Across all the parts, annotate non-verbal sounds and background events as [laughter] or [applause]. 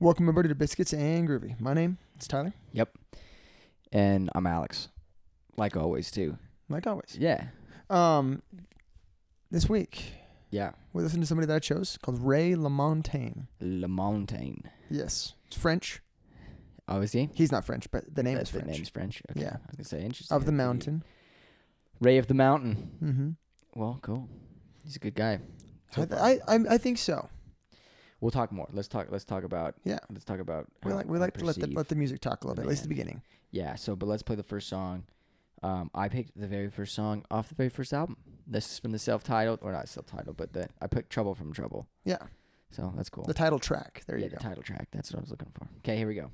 Welcome everybody to Biscuits and Groovy. My name is Tyler, Yep. And I'm Alex. Like always, too. like always. Yeah. Um, this week Yeah. we listened to somebody that I chose called Ray LaMontagne. Le Montagne. Yes, it's French. Oh, is he? He's not French, but the name is the French. name's French. Okay. Yeah. I was going to say, interesting. of the mountain. Ray of the Mountain. Mm-hmm. Well, cool. He's a good guy. I, So far. I, I I think so. We'll talk more. Let's talk. Let's talk about. Yeah. Let's talk about. We like we like to let the let the music talk a little bit, at least the beginning. Yeah. So, but let's play the first song. Um, I picked the very first song off the very first album. This is from the self-titled, or not self-titled, but the I picked "Trouble from Trouble." Yeah, So that's cool. the title track. There yeah, you the go. title track. That's what I was looking for. Okay, here we go.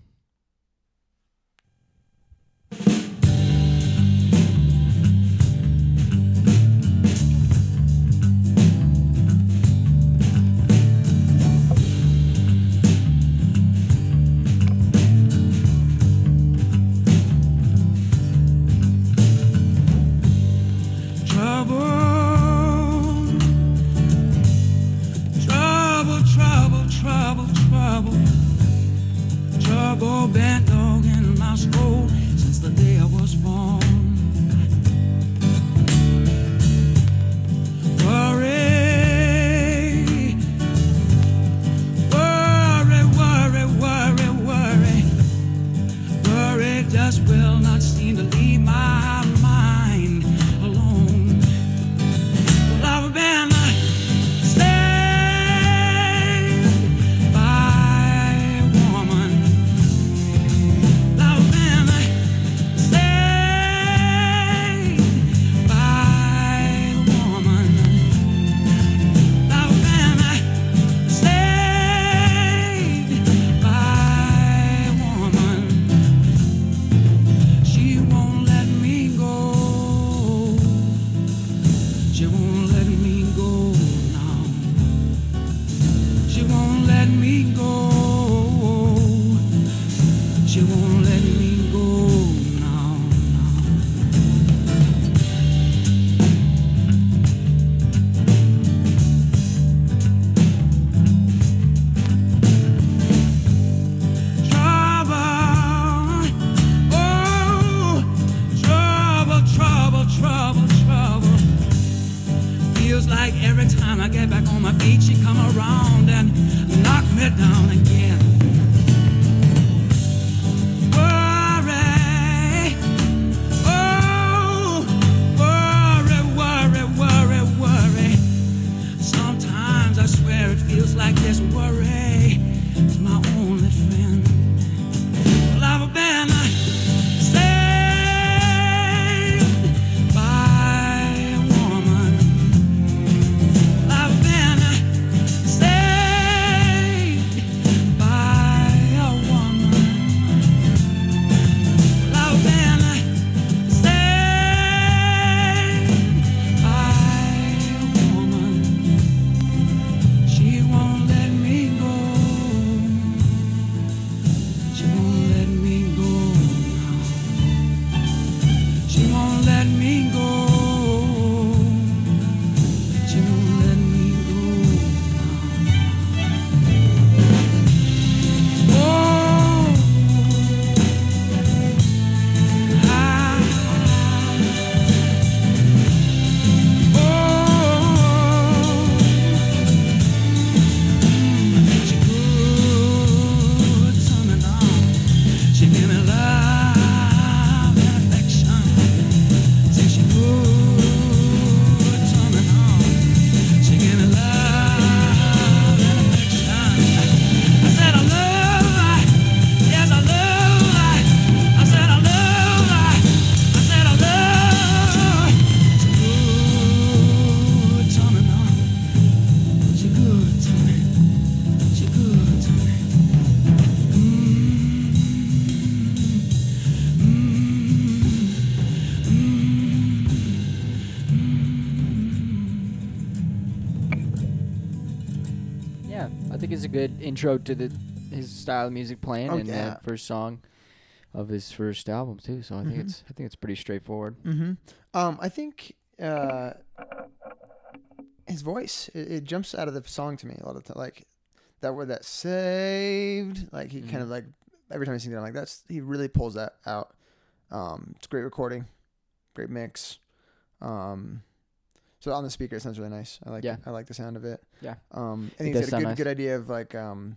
Trouble been good intro to the his style of music playing Oh, and yeah. the first song of his first album too. So I think Mhm. it's I think it's pretty straightforward. Mm-hmm. Um, I think uh, his voice it, it jumps out of the song to me a lot of time. Like that word that saved. Like he Mm-hmm. kind of like every time he sings it, I'm like that's he really pulls that out. Um, it's great recording, great mix. Um, so on the speaker, it sounds really nice. I like Yeah. I like the sound of it. Yeah. Um, I It think does he's got a good nice. good idea of like um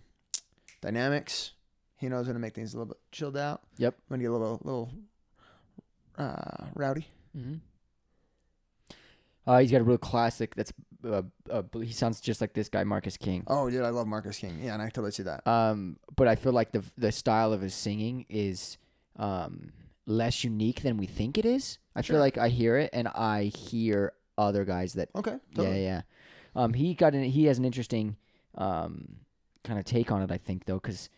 dynamics. He knows when to make things a little bit chilled out. Yep. When you get a little little uh, rowdy. Mm-hmm. Uh, he's got a real classic. That's uh, uh, he sounds just like this guy Marcus King. Oh, dude, I love Marcus King. Yeah, and I totally see that. Um, but I feel like the the style of his singing is um less unique than we think it is. I Sure. feel like I hear it and I hear other guys that Okay. yeah Totally. yeah. Um, he got an he has an interesting um kind of take on it. I think though, because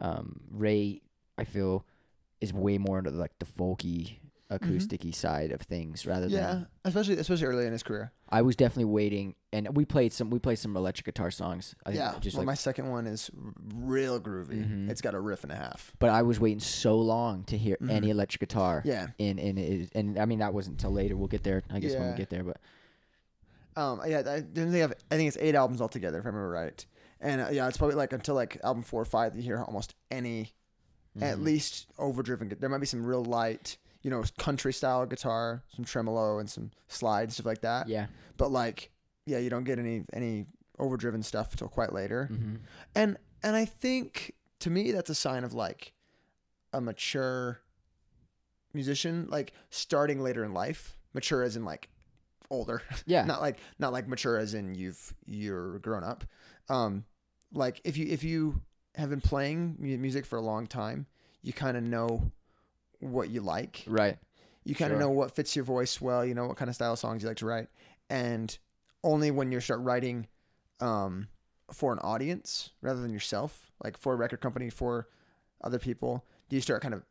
um Ray I feel is way more into like the folky acousticy side of things rather Mm-hmm. Yeah, than especially especially early in his career. I was definitely waiting and we played some we played some electric guitar songs. I think yeah, just well, like my second one is r- real groovy. Mhm. It's got a riff and a half. but I was waiting so long to hear any Mhm. electric guitar. Yeah. And and it, and I mean that wasn't until later. We'll get there. I guess when Yeah. we get there, but Um. Yeah. I didn't they have. I think it's eight albums altogether, if I remember right. And uh, yeah, it's probably like until like album four or five, that you hear almost any, at least overdriven. gu- There might be some real light, you know, country style guitar, some tremolo and some slides, stuff like that. yeah. But like, yeah, you don't get any any overdriven stuff until quite later. hmm and and I think to me that's a sign of like a mature musician, like starting later in life. Mature as in like older, [laughs] Yeah. not like not like mature as in you've you're grown up. Um, like if you if you have been playing music for a long time, you kind of know what you like. Right. You kind of Sure. know what fits your voice well. You know what kind of style of songs you like to write, and only when you start writing um, for an audience rather than yourself, like for a record company, for other people, do you start kind of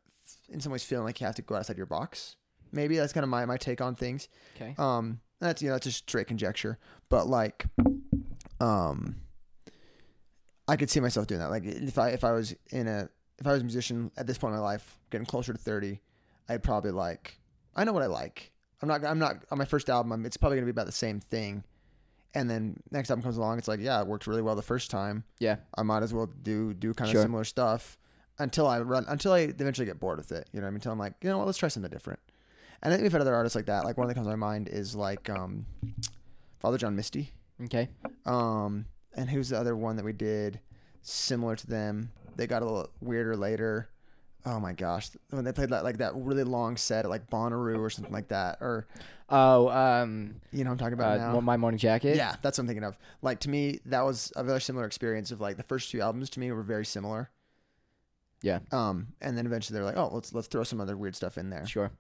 in some ways feeling like you have to go outside your box. Maybe that's kind of my, my take on things. Okay. Um, that's you know that's just straight conjecture, but like, um, I could see myself doing that. Like if I if I was in a if I was a musician at this point in my life, getting closer to thirty, I'd probably like I know what I like. I'm not I'm not on my first album. I'm, it's probably gonna be about the same thing, and then next album comes along. It's like yeah, it worked really well the first time. Yeah. I might as well do do kind of Sure. similar stuff until I run until I eventually get bored with it. You know what I mean? Until I'm like, you know what, let's try something different. And I think we've had other artists like that. Like one that comes to my mind is like um, Father John Misty. Okay. Um, and who's the other one that we did similar to them? They got a little weirder later. Oh my gosh, when they played that like that really long set at like Bonnaroo or something like that, or Oh, um, you know what I'm talking about uh, now. my morning jacket. Yeah, that's what I'm thinking of. Like to me, that was a very similar experience. Of like the first two albums to me were very similar. Yeah. Um, and then eventually they're like, oh, let's let's throw some other weird stuff in there. Sure.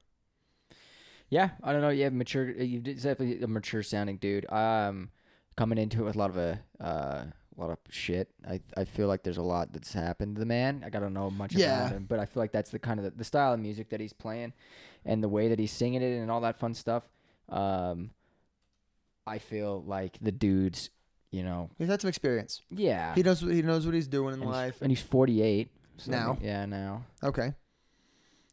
Yeah, I don't know. Yeah, mature. uh, You did definitely a mature sounding dude. Um, coming into it with a lot of a uh, a lot of shit. I I feel like there's a lot that's happened to the man. I don't know much Yeah. about him, but I feel like that's the kind of the, the style of music that he's playing, and the way that he's singing it and all that fun stuff. Um, I feel like the dude's, you know, He's had some experience. yeah, He knows what he knows what he's doing in and, life. he's, and he's 48 so Now? yeah, now. Okay.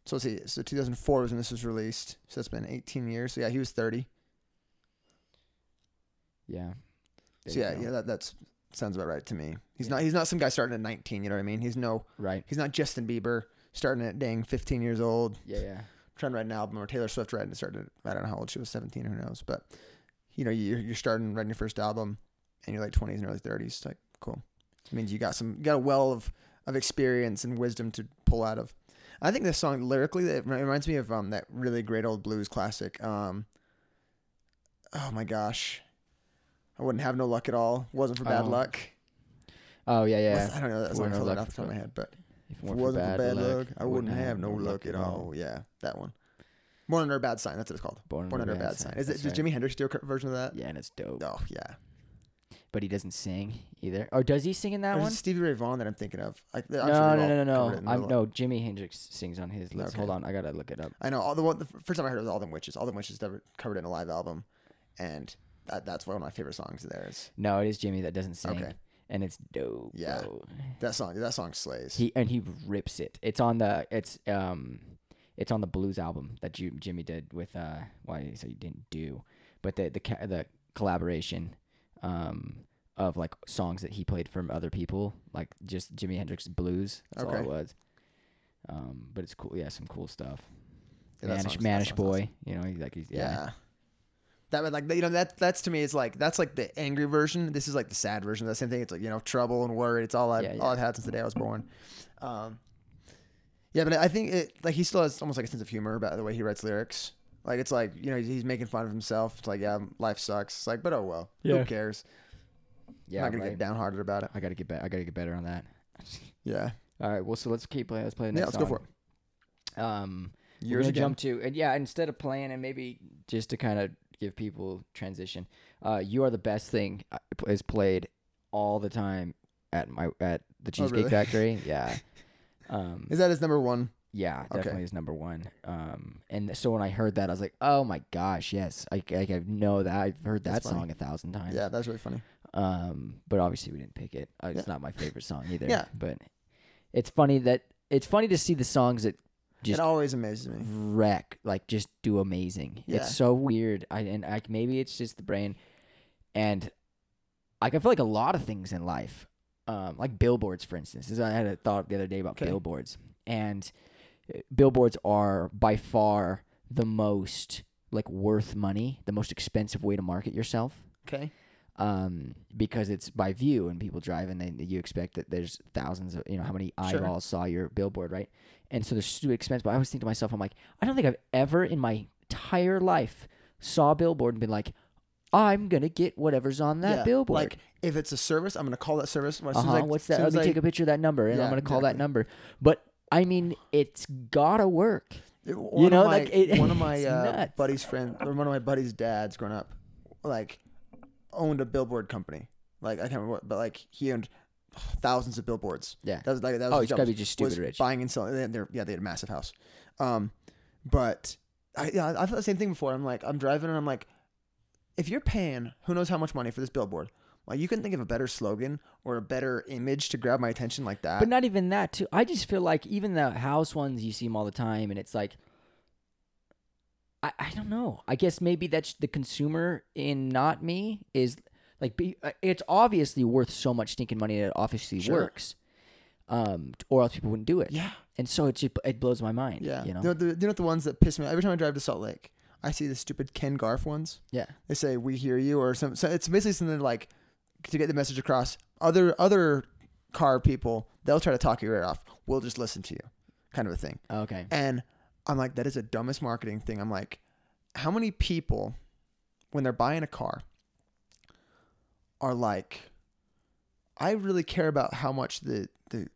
So let's see. So 2004 was when this was released. So that's been 18 years. So yeah, he was 30. Yeah. There so yeah, yeah, that that's sounds about right to me. He's Yeah. not he's not some guy starting at 19. You know what I mean? He's no Right. he's not Justin Bieber starting at dang 15 years old Yeah, yeah. trying to write an album or Taylor Swift writing started. I don't know how old she was 17. Who knows? But you know, you're you're starting writing your first album, and you're like 20s and early 30s. It's like cool. It means you got some you got a well of of experience and wisdom to pull out of. I think this song lyrically it reminds me of um that really great old blues classic. Um, oh my gosh, I wouldn't have no luck at all. Wasn't for bad Oh, luck. Oh yeah, yeah. What's- I don't know that For song no off the top of my head, but If it wasn't for bad luck, I wouldn't have no luck at all. Yeah, that one. Born Under a Bad Sign. That's what it's called. Born, Born Under a Bad Sign. Is it? That's Does right. Jimi Hendrix do a version of that? Yeah, and it's dope. Oh yeah. But he doesn't sing either. Or does he sing in that Or one? Stevie Ray Vaughan that I'm thinking of. I, I'm No, sure no, no, no, no. I'm the- no. Jimi Hendrix sings on his. Let's hold on. I gotta look it up. I know all the one. The first time I heard it was All Them Witches. All Them Witches covered in a live album, and that, that's one of my favorite songs. of theirs. No, it is Jimi that doesn't sing. Okay. And it's dope. Yeah. bro. That song. That song slays. He and he rips it. It's on the. It's um. It's on the blues album that Ju- Jimi did with uh. Why he say he didn't do? But the the the collaboration, um, of like songs that he played from other people, like just Jimi Hendrix blues. That's all it was. Um, but it's cool. Yeah, some cool stuff. Yeah, Mannish, Mannish boy. awesome. You know, he's like he's Yeah. yeah. That would like you know that that's to me is like that's like the angry version. This is like the sad version of the same thing. It's like you know trouble and worry. It's all I've Yeah, all. I've had since the day I was born. Um, yeah, but I think it like he still has almost like a sense of humor about the way he writes lyrics. Like it's like you know he's, he's making fun of himself. It's like yeah, life sucks. It's like but oh well, Yeah. who cares? Yeah, I'm not gonna right. get downhearted about it. I gotta get better. I gotta get better on that. [laughs] Yeah, All right. Well, so let's keep playing. Let's play the yeah. next Let's go for it. Um, we're gonna again. jump to and yeah, instead of playing and maybe just to kind of give people transition, uh, you are the best thing uh, is played all the time at my at the Cheesecake Oh, really? Factory. [laughs] Yeah. Um, Is that his number one? yeah, Okay. definitely is number one. Um, and so when I heard that, I was like, oh my gosh, yes, I, I, I know that. I've heard that That's funny. song a thousand times. Yeah, that's really funny. Um, but obviously we didn't pick it. Uh, it's not my favorite song [laughs] either. Yeah. But it's funny that it's funny to see the songs that just it always amazes me. wreck, like just do amazing. Yeah. It's so weird. I and I maybe it's just the brain, and like I feel like a lot of things in life, um, like billboards, for instance. I had a thought the other day about Okay. billboards, and uh, billboards are by far the most like worth money, the most expensive way to market yourself Okay. Um, because it's by view and people drive and then you expect that there's thousands of you know how many Sure. eyeballs saw your billboard right? And so they're stupid expensive. But i always think to myself i'm like i don't think i've ever in my entire life saw a billboard and been like i'm gonna get whatever's on that yeah. billboard. Like if it's a service, I'm gonna call that service. As uh-huh, I- what's that? let me I- take a picture of that number and i'm gonna call that number. But i mean it's gotta work. It- one know, my, like, it- one of [laughs] my uh, buddy's friend or one of my buddy's dads growing up, like owned a billboard company. Like I can't remember, what, but like he owned thousands of billboards. yeah That was like that was oh job, gotta be just stupid rich Buying and selling. They, yeah, they had a massive house. Um, but I yeah, I thought the same thing before. I'm like I'm driving and I'm like, if you're paying who knows how much money for this billboard. Like you can think of a better slogan or a better image to grab my attention like that. But not even that too. I just feel like even the house ones you see them all the time, and it's like, I I don't know. I guess maybe that's the consumer in not me is like be, uh, it's obviously worth so much stinking money that it obviously Sure. works, um, or else people wouldn't do it. yeah, And so it just it blows my mind. yeah. you know. the, the, you know what the ones that piss me off? Every time I drive to Salt Lake, I see the stupid Ken Garff ones. yeah. They say "We hear you" or some. So it's basically something like to get the message across. Other other car people, they'll try to talk your ear off. We'll just listen to you, kind of a thing. Okay. And I'm like, that is the dumbest marketing thing. I'm like, how many people, when they're buying a car, are like, I really care about how much the the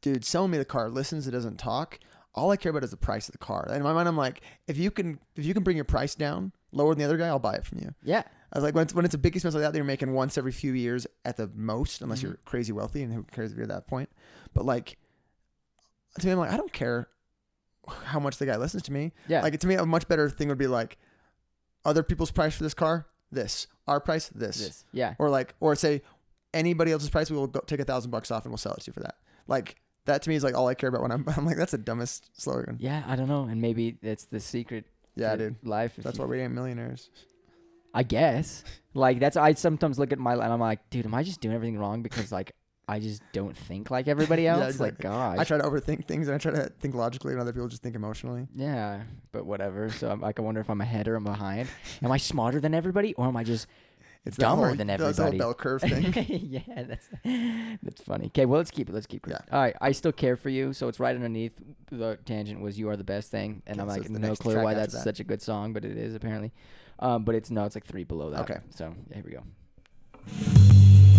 dude selling me the car listens. It doesn't talk. All I care about is the price of the car. And in my mind, I'm like, if you can if you can bring your price down lower than the other guy, I'll buy it from you. Yeah. I was like, when it's, when it's a big expense like that, that you're making once every few years at the most, unless mm-hmm. you're crazy wealthy, and who cares if you're at that point. But like, to me, I'm like, I don't care how much the guy listens to me. Yeah. Like to me, a much better thing would be like, other people's price for this car, this. Our price, this. This. Yeah. Or like, or say, anybody else's price, we will go take a thousand bucks off and we'll sell it to you for that. Like that to me is like all I care about when I'm. [laughs] I'm like, that's the dumbest slogan. Yeah. I don't know, and maybe that's the secret. Yeah, to dude. Life. That's you- why we ain't millionaires. I guess. Like that's I sometimes look at my and I'm like, dude, am I just doing everything wrong because like I just don't think like [laughs] everybody Yeah, else? Like, exactly. gosh. I try to overthink things and I try to think logically, and other people just think emotionally. yeah, but whatever. So I'm like, I wonder if I'm ahead or I'm behind. Am I smarter than everybody, or am I just [laughs] It's Dumber whole, than that's everybody. bell curve [laughs] thing. yeah, that's that's funny. Okay, well let's keep it. Let's keep it. Yeah. All right, I still care for you. So it's right underneath the tangent was "You Are the Best Thing," and Okay, I'm so like, no clue why that's that. such a good song, but it is apparently. Um, but it's no, it's like three below that. Okay. So yeah, here we go.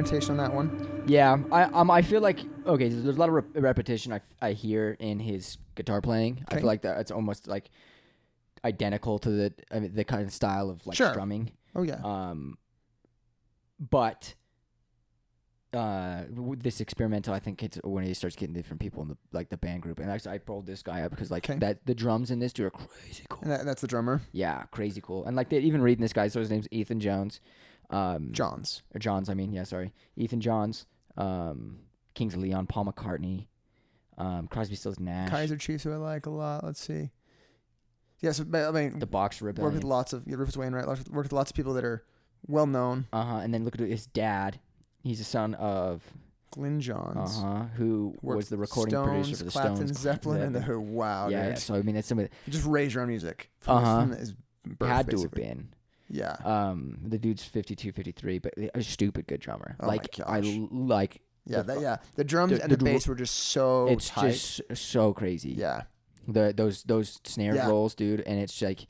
Experimentation on that one. Yeah, I um I feel like okay, so there's a lot of rep- repetition I hear in his guitar playing. I feel like that it's almost like identical to the I mean, the kind of style of like Sure. strumming. Oh yeah. Um, but uh, this experimental, I think it's when he starts getting different people in the like the band group. And actually, I pulled this guy up because like Okay. that the drums in this dude are crazy cool. and that, that's the drummer, Yeah, crazy cool. And like they even reading this guy, so his name's Ethan Jones. Um, Johns. or Johns, I mean, yeah, sorry, Ethan Johns, um, Kings of Leon, Paul McCartney, um, Crosby, Stills, Nash, Kaiser Chiefs, who I like a lot. Let's see. Yeah, so but, I mean, the Box work with lots of yeah, Rufus Wainwright. lots- Work with lots of people that are well known. Uh huh. And then look at his dad. He's the son of Glenn uh Johns. huh, who was the recording Stones, producer for the Clapton, Stones, Zeppelin, and the Who. Wow, yeah, yeah. So I mean, that's some of You just raise your own music. Uh-huh. from his had to have been. Yeah. Um, the dude's 52, 53, but a stupid good drummer. Oh like I gosh. l- like. Yeah, the that, yeah. The drums the- and the, the bass were just so it's tight. just so crazy. yeah, The those those snare Yeah. rolls, dude, and it's like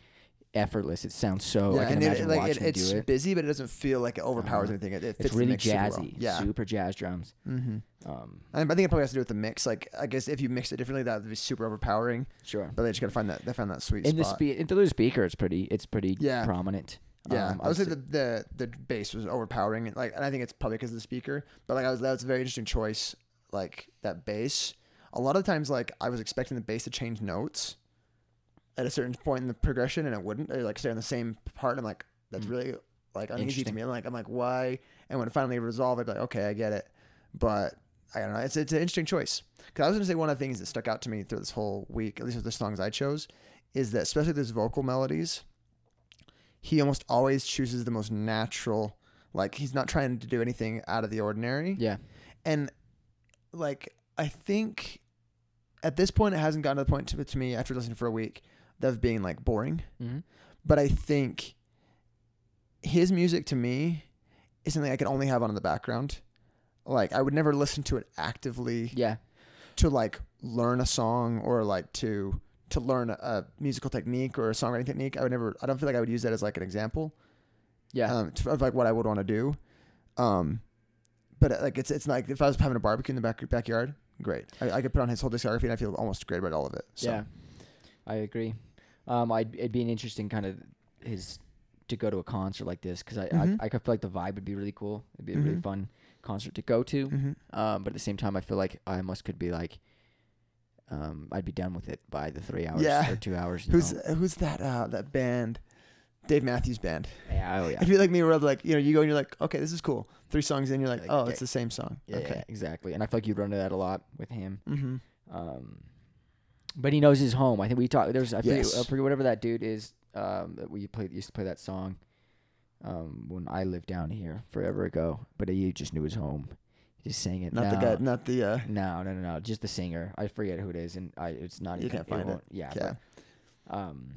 effortless. It sounds so. yeah, I can and imagine it, like it, watching it's do it. busy, but it doesn't feel like it overpowers Uh-huh. anything. It, it fits It's the really mix super well. jazzy. Yeah, Super jazz drums. mm-hmm. Um, I, I think it probably has to do with the mix. Like, I guess if you mix it differently, that would be super overpowering. sure. But they just gotta find that. They found that sweet In the spot. spe- into the speaker, it's pretty. It's pretty Yeah. prominent. Yeah, Um, I would say the, the the bass was overpowering, like, and I think it's probably because of the speaker. But like, I was that was a very interesting choice. Like that bass, a lot of times, like I was expecting the bass to change notes at a certain point in the progression, and it wouldn't. Or like stay on the same part. And I'm like, that's Mm. really like uneasy to me. I'm like, I'm like, why? And when it finally resolved, I'd be like, okay, I get it. But I don't know. It's it's an interesting choice because I was gonna say one of the things that stuck out to me through this whole week, at least with the songs I chose, is that especially those vocal melodies, he almost always chooses the most natural. Like he's not trying to do anything out of the ordinary. yeah. And like I think at this point it hasn't gotten to the point to, to me after listening for a week of being like boring. hmm But I think his music to me is something I can only have on in the background. Like I would never listen to it actively Yeah. to like learn a song or like to to learn a musical technique or a songwriting technique. I would never. I don't feel like I would use that as like an example Yeah. um, of like what I would want to do. Um, but like it's it's like if I was having a barbecue in the back backyard, great. I, I could put on his whole discography and I feel almost great about all of it. So. Yeah, I agree. Um, I'd it'd be an interesting kind of his to go to a concert like this because I, Mhm. I I could feel like the vibe would be really cool. It'd be a really Mhm. fun concert to go to. hmm Um, but at the same time, I feel like I almost could be like, um, I'd be done with it by the three hours Yeah. or two hours. you Who's know? who's that? Uh, that band, Dave Matthews Band. yeah, oh yeah, I feel like me where like you know you go and you're like okay this is cool. Three songs in you're like Like, oh yeah. it's the same song. yeah, okay. yeah, exactly. And I feel like you'd run into that a lot with him. Mm-hmm. Um, but he knows his home. I think we talked. There's I forget, Yes. Forget whatever that dude is. Um, that we played used to play that song. Um, when I lived down here forever ago, but he just knew his home. Just sang it. Not the No. guy. Not the. Uh, No, no, no, no. Just the singer. I forget who it is, and I it's not You even. can't find it. won't- Yeah. yeah. but, um.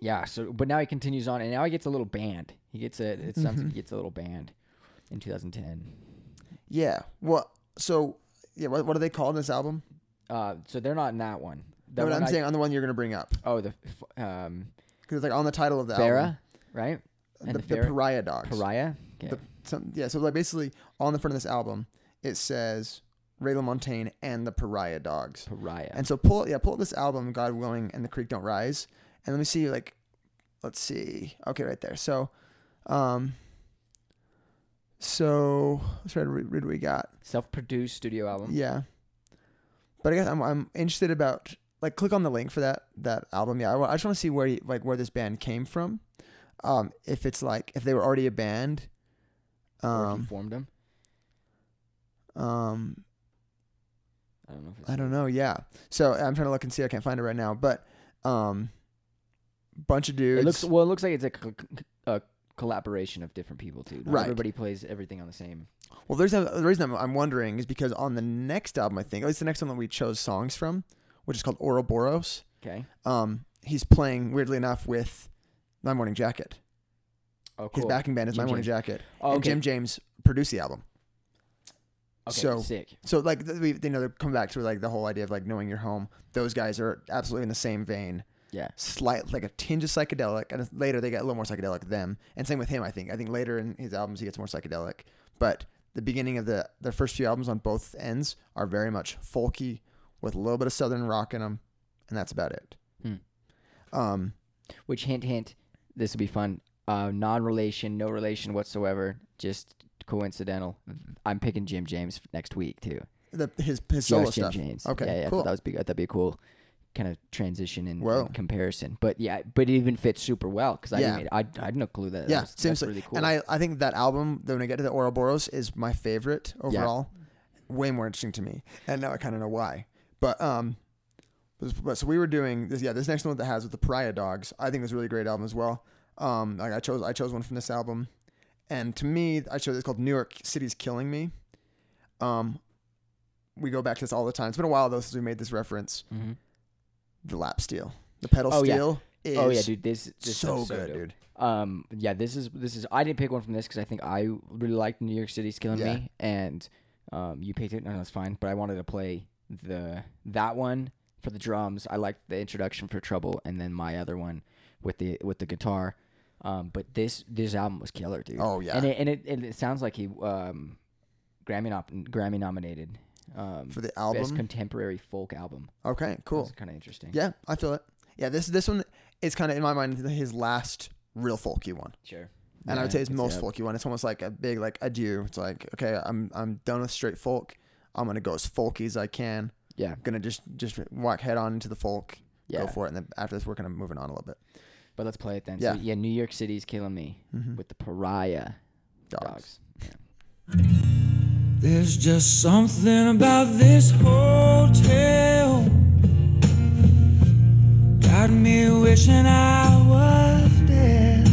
Yeah. So, but now he continues on, and now he gets a little band. He gets a. It sounds like Mhm. he gets a little band in 2010. Yeah. Well. So. Yeah. What, what are they called in this album? Uh, so they're not in that one. That No, one I'm I- saying on the one you're gonna bring up Oh, the um, because it's like on the title of the album. Farah, right? and the, the the Pariah Dogs. Pariah. Okay. The, some, yeah, so like basically on the front of this album, it says Ray LaMontagne and the Pariah Dogs. Pariah. And so pull yeah, pull up this album, God Willing and the Creek Don't Rise, and let me see like, let's see, okay, right there. So, um, so let's try to read, read what we got. Self-produced studio album. Yeah, but I guess I'm I'm interested about like click on the link for that that album. Yeah, I, I just want to see where he, like where this band came from. Um, if it's like if they were already a band. Um, formed them. um, I don't know. If it's I don't know. Yeah. So I'm trying to look and see. I can't find it right now, but um, bunch of dudes. It looks well. It looks like it's a, co- a collaboration of different people too. Not Right. Everybody plays everything on the same. well, there's a, the reason I'm, I'm wondering is because on the next album, I think, at least the next one that we chose songs from, which is called Ouroboros. Okay. Um, he's playing weirdly enough with My Morning Jacket. Oh, His backing band is Jim My Morning James. Jacket, Oh, and okay. Jim James produced the album. Okay. so- sick. So like th- we, you know, they're coming back to like the whole idea of like knowing your home. Those guys are absolutely in the same vein. Yeah. slight like a tinge of psychedelic, and later they get a little more psychedelic them. And same with him, I think. I think later in his albums he gets more psychedelic, but the beginning of the their first few albums on both ends are very much folky with a little bit of southern rock in them, and that's about it. Hmm. Um, Which hint hint, this will be fun. Uh, non-relation, no relation whatsoever, just coincidental. I'm picking Jim James next week too. the his his solo Jim stuff. James. Okay, yeah, yeah, I cool. thought that was thought that'd be a cool kind of transition and, and comparison. But yeah, but it even fits super well because I Yeah. didn't, I, I had no clue that. that yeah, was, seems like, really cool. and I I think that album, when I get to the Ouroboros, is my favorite overall. Yeah. Way more interesting to me, and now I kind of know why. But um, but, but so we were doing this. Yeah, this next one that has with the Pariah Dogs, I think was a really great album as well. Um, like I chose I chose one from this album, and to me, I chose it's called New York City's Killing Me. Um, we go back to this all the time. It's been a while though since we made this reference. Mhm. The lap steel, the pedal Oh, yeah. steel. Is Oh yeah, dude, this, this so good, dude. Um, yeah, this is this is. I didn't pick one from this because I think I really liked New York City's Killing Yeah. Me, and um, you picked it, and that's fine. But I wanted to play the that one for the drums. I liked the introduction for Trouble, and then my other one with the with the guitar. Um, but this this album was killer, dude. Oh, yeah. and it and it, and it sounds like he um, Grammy nom- Grammy nominated um, For the album best contemporary folk album. Okay, cool. It's kind of interesting. Yeah, I feel it. Yeah, this this one is kind of in my mind his last real folky one, sure. and I would say his most folky one. It's almost like a big like adieu. It's like okay, I'm I'm done with straight folk. I'm gonna go as folky as I can. Yeah, I'm gonna just just walk head on into the folk. yeah. Go for it, and then after this, we're kind of moving on a little bit. But let's play it then. Yeah. So yeah, New York City's killing me Mhm. with the pariah Dogs. dogs. There's just something about this hotel. Got me wishing I was dead.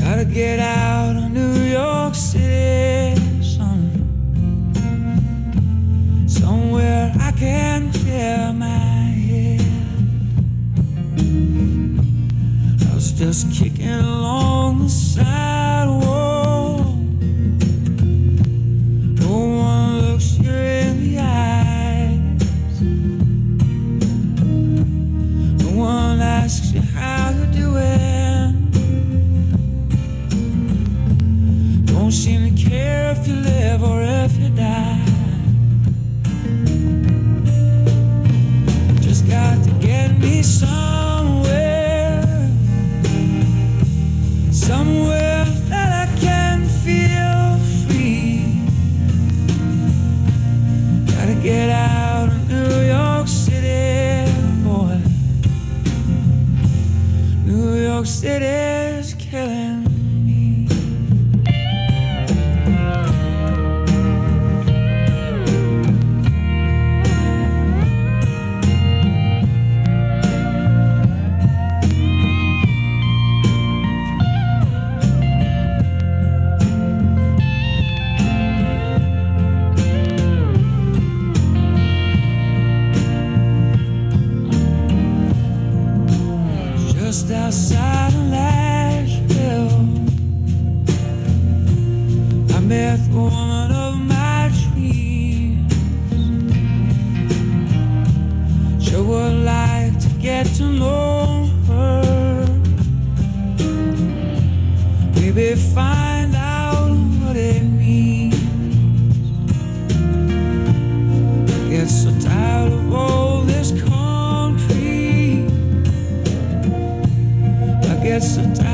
Gotta get out of New York City, son. Somewhere I can clear my was just kicking along the sidewalk. No one looks you in the eyes. No one asks you how you're doing. Don't seem to care if you live or if you die. Just got to get me somewhere. Get to know her. Maybe find out what it means. Get so tired of all this concrete. I get so tired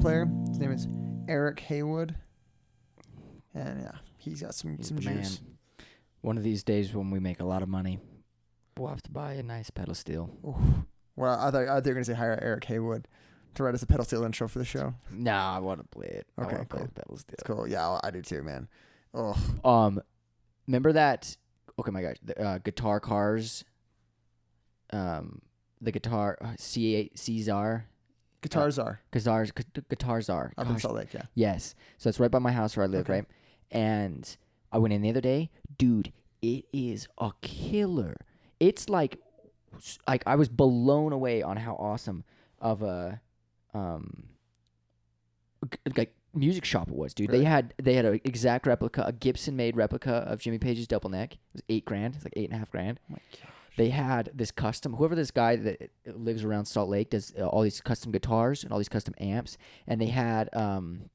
player. His name is Eric Heywood, and yeah, he's got some He's some juice. man. One of these days when we make a lot of money, we'll have to buy a nice pedal steel. Well, I thought, I thought you were gonna say hire Eric Heywood to write us a pedal steel intro for the show. Nah, I want to play it. Okay, want to play cool. pedal steel. It's cool. Yeah, I do too, man. Oh, Um, remember that? Okay, my gosh, the uh, guitar cars. Um, the guitar uh, C Caesar, Guitar Czar Guitars, Guitar Czar. up in Salt Lake. Yeah. Yes. So it's right by my house where I live, Okay. right? And I went in the other day, dude. It is a killer. It's like, like I was blown away on how awesome of a, um, like music shop it was, dude. They had they had an exact replica, a Gibson made replica of Jimmy Page's double neck. It was eight grand. It's like eight and a half grand. Oh my gosh. They had this custom. Whoever this guy that lives around Salt Lake does all these custom guitars and all these custom amps, and they had um,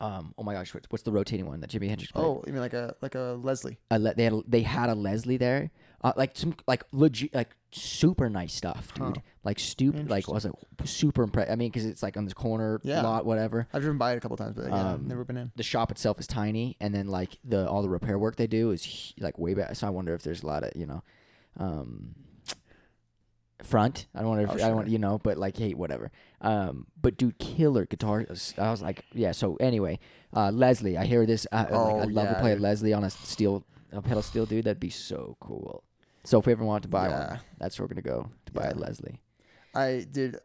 um, oh my gosh, what's, what's the rotating one that Jimi Hendrix played? Oh, you mean like a like a Leslie? A le- they had a, they had a Leslie there, uh, like some like legit like super nice stuff, dude. Huh. Like stupid, like I was like super impressed. I mean, because it's like on this corner Yeah. lot, whatever. I've driven by it a couple times, but yeah, Um, never been in. The shop itself is tiny, and then like the all the repair work they do is like way back. So I wonder if there's a lot of you know, um, front. I don't wonder if Oh, I don't want sure. you know, but like hey, whatever. Um, but dude, killer guitar. I was like, yeah. So anyway, uh, Leslie, I hear this. Uh, Oh, like, I'd love to play dude. Leslie on a steel, a pedal steel, dude. That'd be so cool. So if we ever want to buy Yeah. one, that's where we're gonna go to buy a Leslie. I did.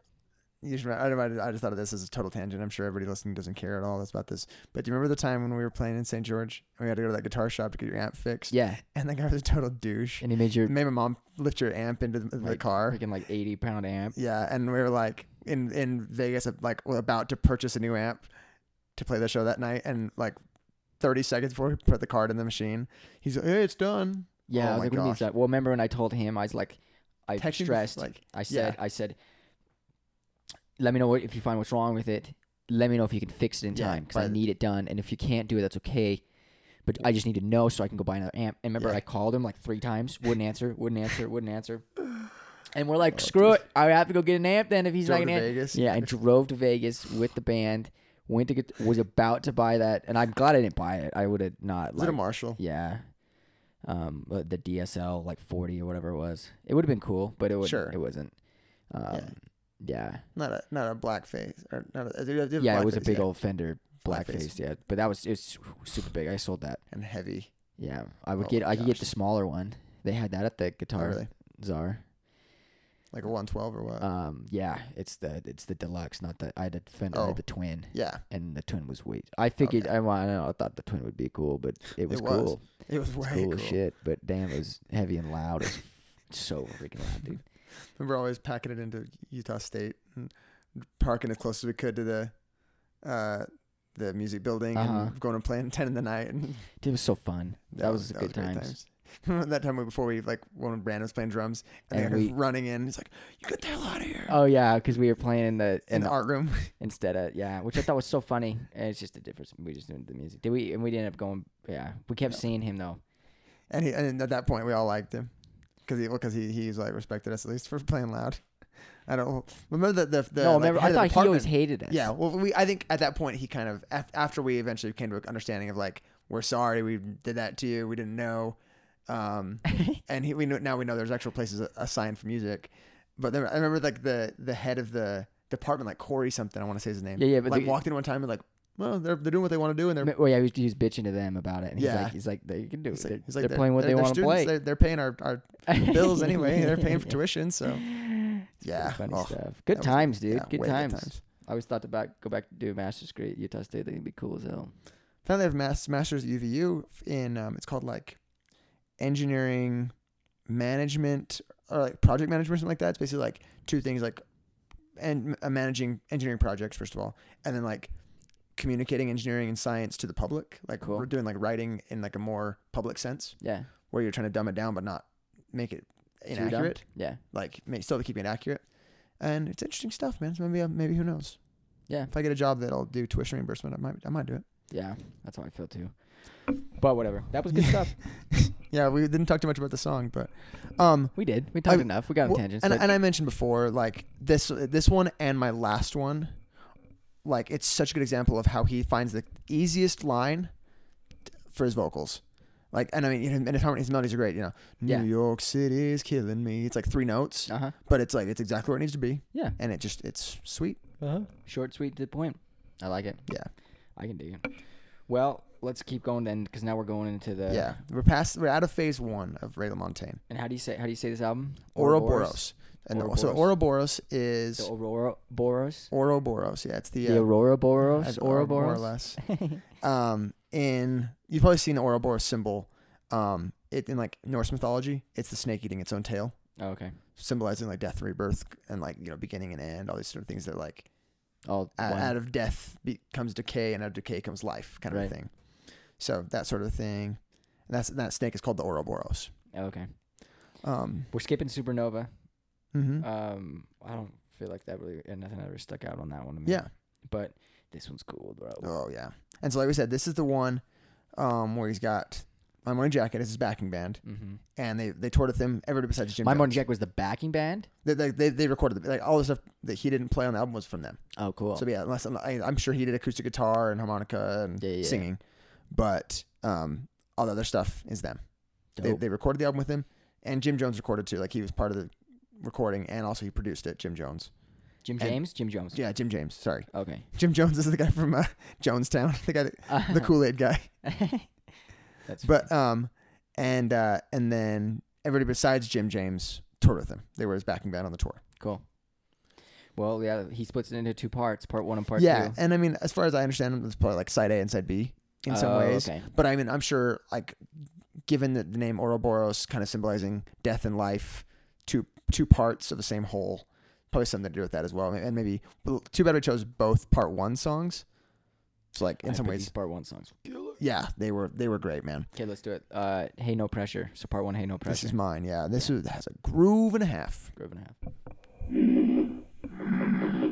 You should, I, I just thought of this as a total tangent. I'm sure everybody listening doesn't care at all that's about this. But do you remember the time when we were playing in St. George and we had to go to that guitar shop to get your amp fixed? Yeah, And the guy was a total douche. and he made your Made my mom lift your amp into the, the like, car. freaking like eighty pound amp. Yeah, and we were like in in Vegas, uh, like we're about to purchase a new amp to play the show that night, and like 30 seconds before we put the card in the machine, he's like, "Hey, it's done." Yeah, Oh I was like, what do you mean gosh. that? Well, remember when I told him, I was like, I Texting stressed. like I said, yeah. I said, let me know what, if you find what's wrong with it. Let me know if you can fix it in Yeah, time because I need it done. And if you can't do it, that's okay. But I just need to know so I can go buy another amp. And remember, Yeah. I called him like three times, wouldn't answer, wouldn't answer, wouldn't answer. [sighs] And we're like, Oh, screw it, I have to go get an amp then if he's not gonna. Vegas. Yeah, I drove to Vegas with the band. Went to get, was about to buy that, and I'm glad I didn't buy it. I would have not. Is it a Marshall? yeah. Um, but the DSL like 40 or whatever it was. It would have been cool, but it would Sure. it wasn't. Um, yeah. Not a not a black face or not a, it Yeah, it was a big yeah. old Fender Blackface. yeah. But that was it's super big. I sold that. and heavy. Yeah. I would Oh get I could get the smaller one. They had that at the Oh, Guitar really? Czar. Like a 112 or what? Um, yeah, it's the it's the deluxe, not the I had the Fender, I Oh. had the twin, yeah, and the twin was way. I figured Okay. I, well, I don't know, I thought the twin would be cool, but it was It was. cool. it was way cool cool. as shit. But damn, it was heavy and loud. It's so freaking loud, dude. Remember always packing it into Utah State and parking as close as we could to the uh the music building Uh-huh. and going and playing [laughs] 10 in the night and Dude, it was so fun. That, was, good great times. Remember [laughs] that time before we like when Brandon was playing drums and, And the guy we- was running in. He's like, "You get the hell out of here!" Oh yeah, because we were playing in the in in the the, art room. [laughs] instead of yeah, which I thought was so funny. And it's just a difference. We just doing the music. Did we? And we ended up going. Yeah, we kept Yeah. seeing him though. And he and at that point we all liked him because he because he he's like respected us at least for [laughs] playing loud. I don't remember the the, the no, like, remember I thought he always hated us. Yeah, well, we I think at that point he kind of af- after we eventually came to an understanding of like we're sorry we did that to you we didn't know, um, [laughs] and he we know now we know there's actual places assigned for music, but then I remember like the the head of the department like Corey something I want to say his name Yeah, yeah, but like the- walked in one time and like well they're they're doing what they want to do and they're Well, yeah, he was, he was bitching to them about it. And he's Yeah. like, he's like, they can do it. he's like, they're he's like, they're playing what they they're want to play. They're, they're paying our, our [laughs] bills anyway. They're paying for tuition, so It's yeah. funny Oh, stuff. Good that was- times, dude. yeah, good, way times. I always thought to back go back to do a master's degree at Utah State. That'd be cool as hell. Found they have mass, masters at UVU in um, it's called like engineering management or like project management or something like that. It's basically like two things like and uh, managing engineering projects first of all, and then like communicating engineering and science to the public. Like Cool. we're doing like writing in like a more public sense Yeah. where you're trying to dumb it down but not make it inaccurate. Yeah. Like still keeping it accurate. And it's interesting stuff, man. So maybe uh, maybe who knows? Yeah. If I get a job that'll do tuition reimbursement, I might I might do it. Yeah. That's how I feel too. But whatever. That was good [laughs] stuff. Yeah, we didn't talk too much about the song, but um, We did. We talked I- enough. We got on well, tangents. and and I mentioned before, like this this one and my last one like it's such a good example of how he finds the easiest line for his vocals. Like, and I mean, and his harmonies, his melodies are great. You know, Yeah. New York City is killing me. It's like three notes, Uh huh. but it's like it's exactly where it needs to be, Yeah. and it just it's sweet. Short, sweet, to the point. I like it. Yeah. I can dig it. Well, let's keep going then, because now we're going into the. yeah, we're past. We're out of phase one of Ray LaMontagne. And how do you say how do you say this album? Ouroboros. And the- so Ouroboros. Ouroboros is The Aurora Boros. Ouroboros. Yeah, it's the, The uh, Aurora Boros. or more or less. [laughs] um, in you've probably seen the Ouroboros symbol. Um, it in like Norse mythology, it's the snake eating its own tail, oh, okay. symbolizing like death, rebirth, and like you know beginning and end. All these sort of things that like All out, out of death be, comes decay, and out of decay comes life, kind of Right. a thing. So that sort of thing. And that's that snake is called the Ouroboros. Oh, okay. Um, We're skipping Supernova. Mhm. Um, I don't feel like that really and nothing ever stuck out on that one. To me. yeah. But this one's cool, bro. Oh yeah. And so like we said, this is the one um, where he's got My Morning Jacket as his backing band, Mm-hmm. and they they toured with him. Everybody besides Jim. My Jones. Morning Jack was the backing band. They, they, they, they recorded the, like all the stuff that he didn't play on the album was from them. Oh, cool. So yeah, unless I, I'm sure he did acoustic guitar and harmonica and Yeah, yeah, yeah. singing, but um, all the other stuff is them. They, they recorded the album with him, and Jim Jones recorded too. Like he was part of the recording, and also he produced it. Jim Jones. Jim and- James. Jim Jones. Yeah, Jim James. Sorry, Okay. Jim Jones is the guy from uh, Jonestown, [laughs] the guy, that, the Kool Aid guy. [laughs] That's But um, and uh, and then everybody besides Jim James toured with him. They were his backing band on the tour. cool. Well, yeah, he splits it into two parts, part one and part yeah, two. and I mean, as far as I understand, it's probably like side A and side B in some Oh, ways. Okay. But I mean, I'm sure, like, given that the name Ouroboros kind of symbolizing death and life, two two parts of the same whole, probably something to do with that as well. And maybe well, too bad we chose both part one songs. So like in I some ways, these part one songs. yeah, they were they were great, man. Okay, let's do it. Uh, hey, no pressure. So part one, hey, no pressure. This is mine, yeah. This is, has a groove and a half. Groove and a half. [laughs]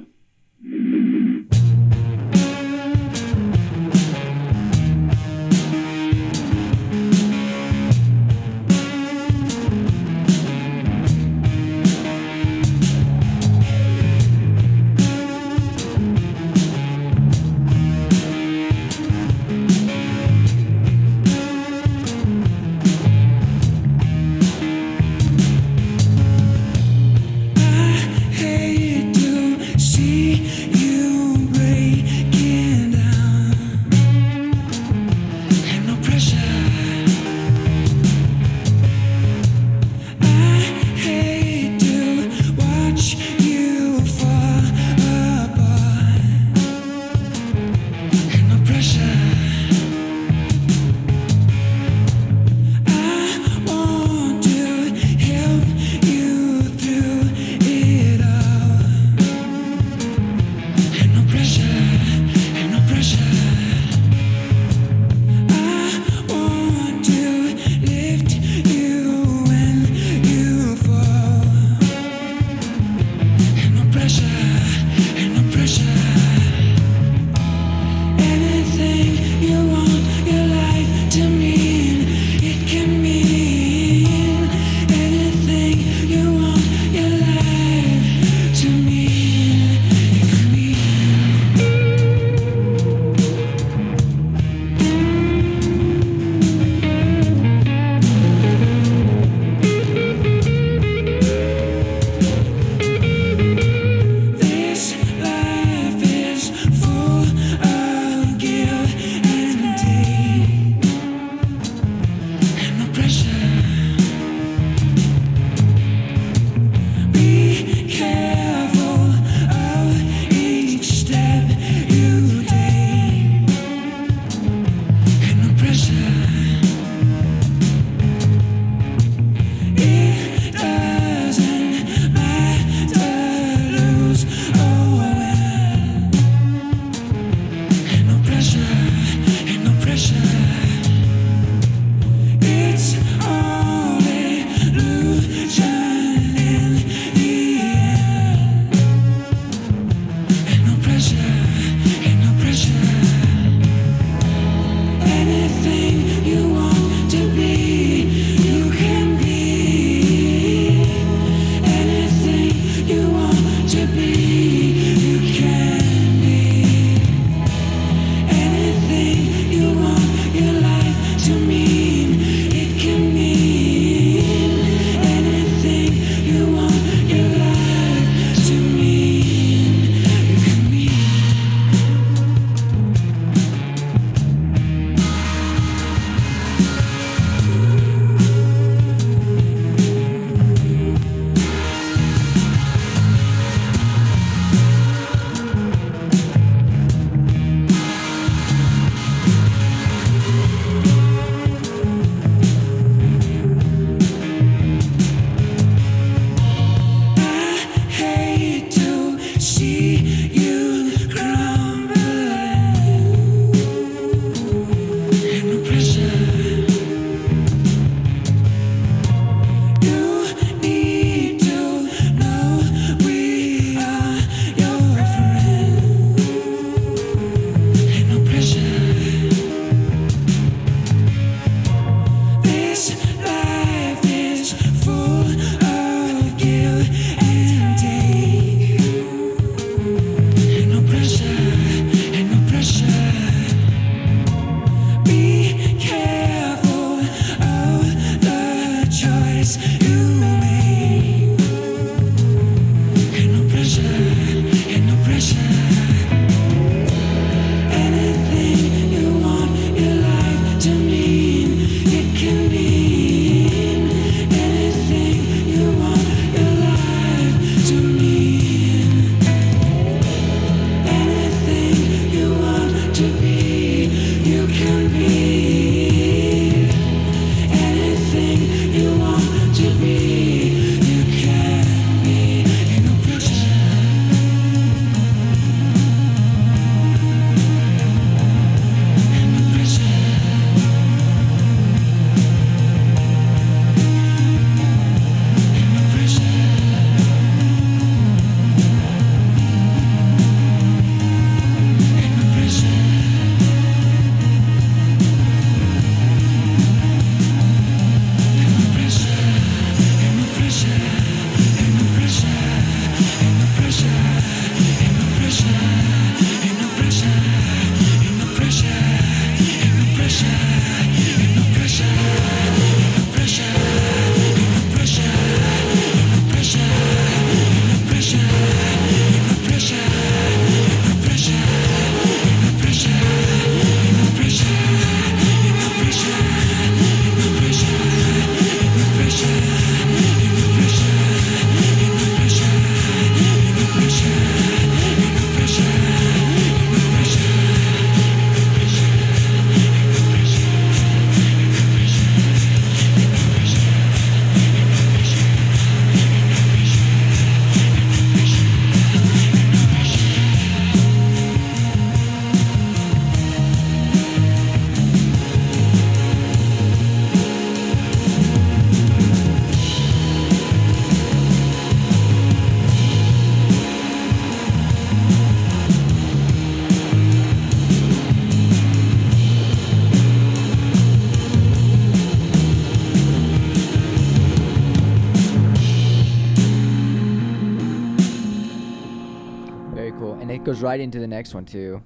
right into the next one too.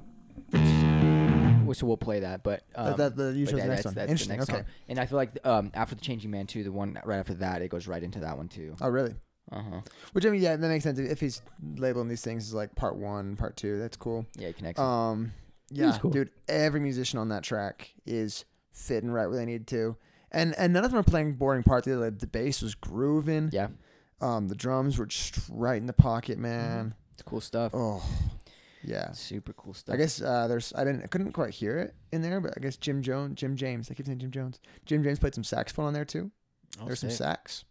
Which, so we'll play that, but um, that, that you but chose the next that's, one. that's Interesting. the next okay. song. And I feel like um, after the Changing Man too, the one right after that, it goes right into that one too. Oh, really? Uh huh. Which I mean, yeah, that makes sense. If he's labeling these things as like part one, part two, that's cool. Yeah, it connects. Um, yeah, cool. dude, every musician on that track is fitting right where they need to, and and none of them are playing boring parts. The, the bass was grooving. yeah, Um, the drums were just right in the pocket, man. it's cool stuff. Oh, yeah. Super cool stuff. I guess uh, there's I didn't I couldn't quite hear it in there, but I guess Jim Jones, Jim James, I keep saying Jim Jones. Jim James played some saxophone on there too. I'll There's some it. sax.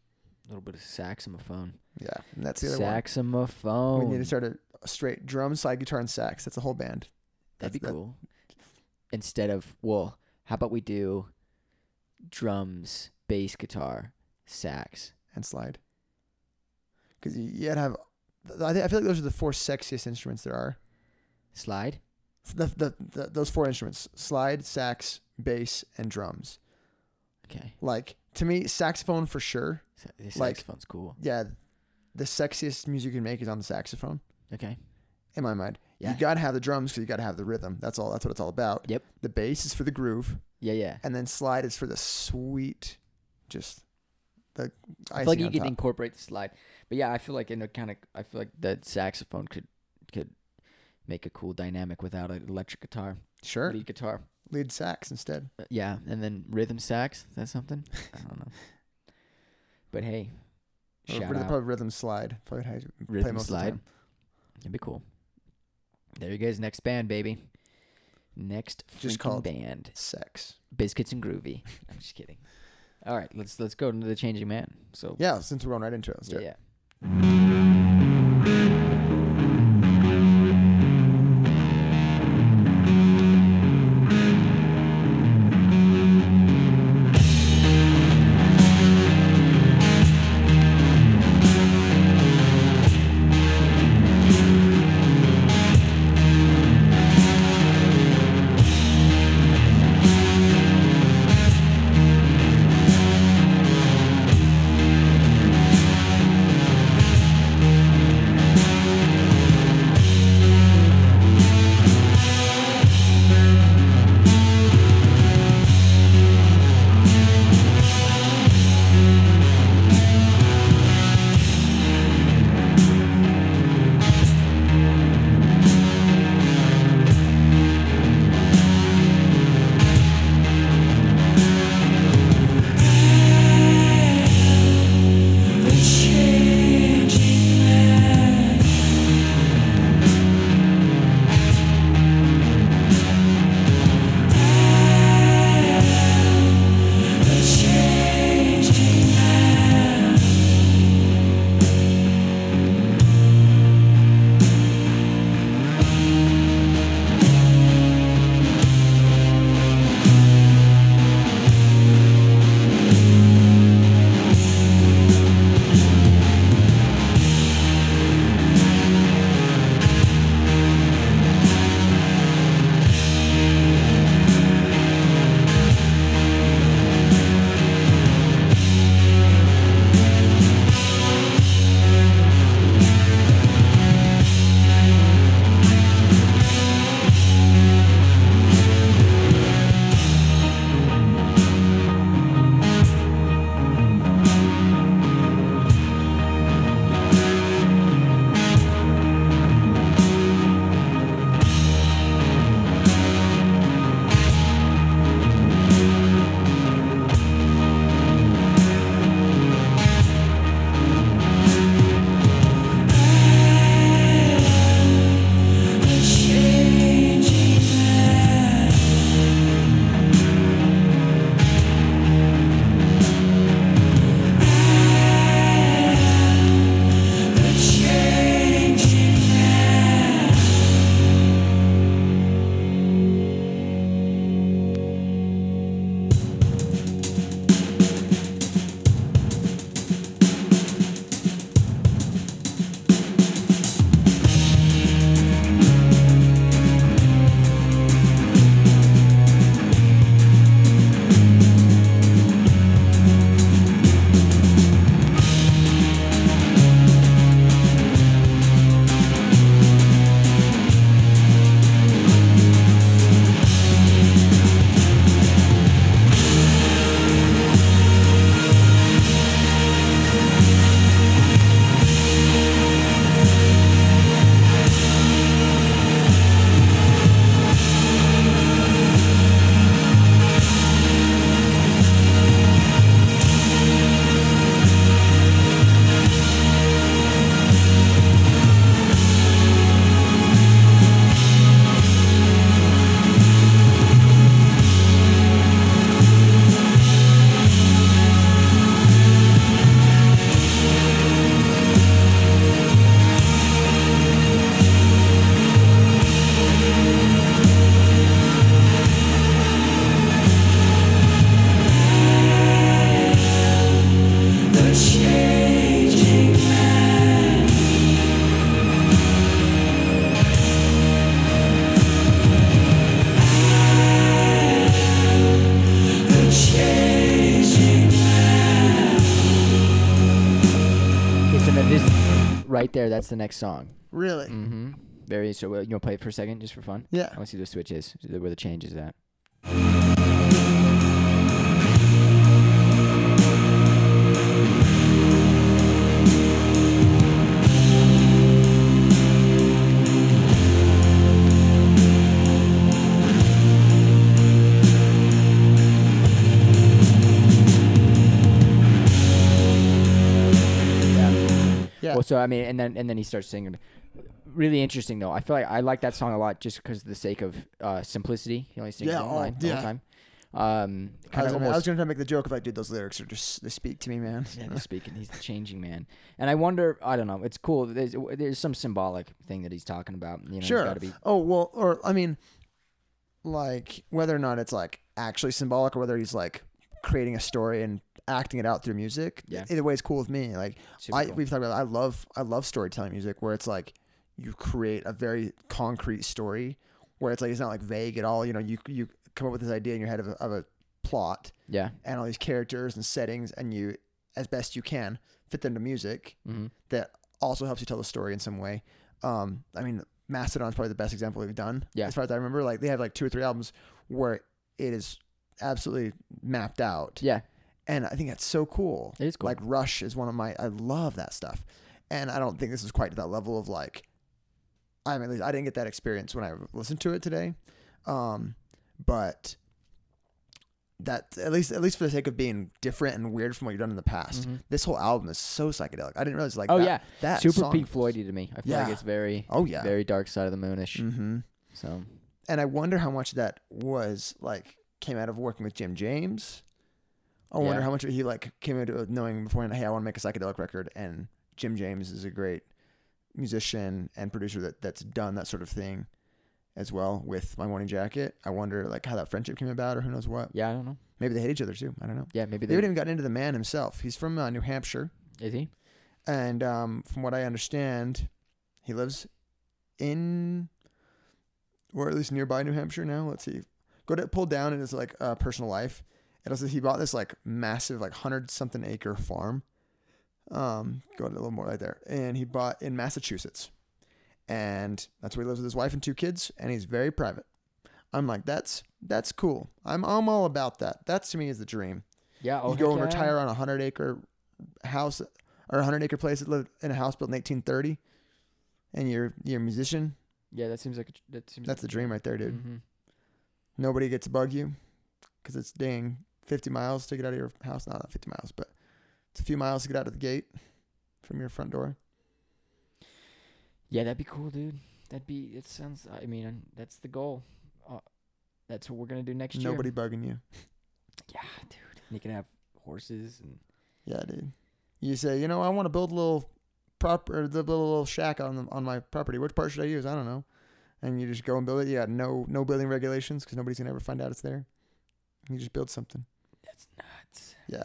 A little bit of saxophone. Yeah, and that's the other one. Saxophone. We need to start a, a straight drum, slide guitar, and sax. That's a whole band. That'd be that- cool. Instead of well, how about we do drums, bass guitar, sax. and slide. Because you, gotta have. I, I feel like those are the four sexiest instruments there are. Slide? The, the, the those four instruments: slide, sax, bass, and drums. Okay. Like to me, saxophone for sure. Sa- the Like- saxophone's cool. Yeah, the sexiest music you can make is on the saxophone. Okay. In my mind, Yeah. you gotta have the drums because you gotta have the rhythm. That's all. That's what it's all about. Yep. The bass is for the groove, Yeah, yeah. and then slide is for the sweet, just the. I feel like you could incorporate the slide. But yeah, I feel like in a kind of I feel like the saxophone could could make a cool dynamic without an electric guitar, Sure, lead guitar. lead sax instead. Uh, yeah, and then rhythm sax. Is that something? [laughs] I don't know. But hey, Or shout rhythm- out probably rhythm slide. Probably how rhythm most of the slide. That'd be cool. There you guys, next band, baby. Next Just called- band, Sex. Biscuits and Groovy. [laughs] I'm just kidding. All right, let's let's go into the Changing Man. So Yeah, since we're going right into it, let's do yeah, it. yeah. There. That's the next song. Really? Mm-hmm. Very. So uh, you want to play it for a second, just for fun? Yeah. I want to see the switches, where the change is at. So I mean, and then and then he starts singing. Really interesting though. I feel like I like that song a lot just because of the sake of uh, simplicity. He only sings Yeah, one oh, line the whole yeah. time. Um, I kind was, of gonna, I was almost. gonna make the joke of like, dude, those lyrics are just they speak to me, man. Yeah, he's speaking. He's the changing man, and I wonder. I don't know. It's cool. There's there's some symbolic thing that he's talking about. You know, sure. Got to be. Oh well, or I mean, like whether or not it's like actually symbolic, or whether he's like creating a story and acting it out through music. Yeah. Either way is cool with me. Like Super I cool. we've talked about. I love I love storytelling music where it's like you create a very concrete story where it's like it's not like vague at all. You know, you you come up with this idea in your head of a, of a plot Yeah. and all these characters and settings, and you as best you can fit them to music Mm-hmm. that also helps you tell the story in some way. Um, I mean, Mastodon's probably the best example we've done. Yeah. As far as I remember, like they have like two or three albums where it is absolutely mapped out. Yeah. And I think that's so cool. It is cool. Like Rush is one of my I love that stuff. And I don't think this is quite to that level of like I mean I didn't get that experience when I listened to it today. Um, but that at least at least for the sake of being different and weird from what you've done in the past. Mhm. This whole album is so psychedelic. I didn't realize like Oh that, yeah. that Super Pink Floydy to me. I feel like Yeah. it's very, Oh yeah. very dark side of the moonish. Mm-hmm. So And I wonder how much that was like came out of working with Jim James. I wonder Yeah. how much he like came into it knowing beforehand, hey, I want to make a psychedelic record, and Jim James is a great musician and producer that that's done that sort of thing as well with My Morning Jacket. I wonder like how that friendship came about, or who knows what. yeah, I don't know. Maybe they hate each other too. I don't know. Yeah, maybe They they. haven't even gotten into the man himself. He's from uh, New Hampshire. Is he? And um, from what I understand, he lives in, or at least nearby New Hampshire now. Let's see. Go to pull down in his like uh, personal life. It also he bought this like massive like hundred something acre farm. Um, go a little more right there, and he bought in Massachusetts, and that's where he lives with his wife and two kids, and he's very private. I'm like, that's that's cool. I'm I'm all about that. That to me is the dream Yeah. Oh, you go and retire on a hundred acre house or a hundred acre place that lived in a house built in 1830, and you're you're a musician. Yeah, that seems like a, that seems. That's the dream right there, dude. hmm Nobody gets to bug you because it's dang 50 miles to get out of your house. Not not 50 miles, but it's a few miles to get out of the gate from your front door. Yeah, that'd be cool, dude. That'd be. It sounds. I mean, that's the goal. Uh, that's what we're gonna do next year. Nobody bugging you. Yeah, dude. You can have horses and. Yeah, dude. You say, you know, I want to build a little prop or the little, little shack on the, on my property. Which part should I use? I don't know. And you just go and build it. You got no no building regulations because nobody's gonna ever find out it's there. You just build something. That's nuts. Yeah.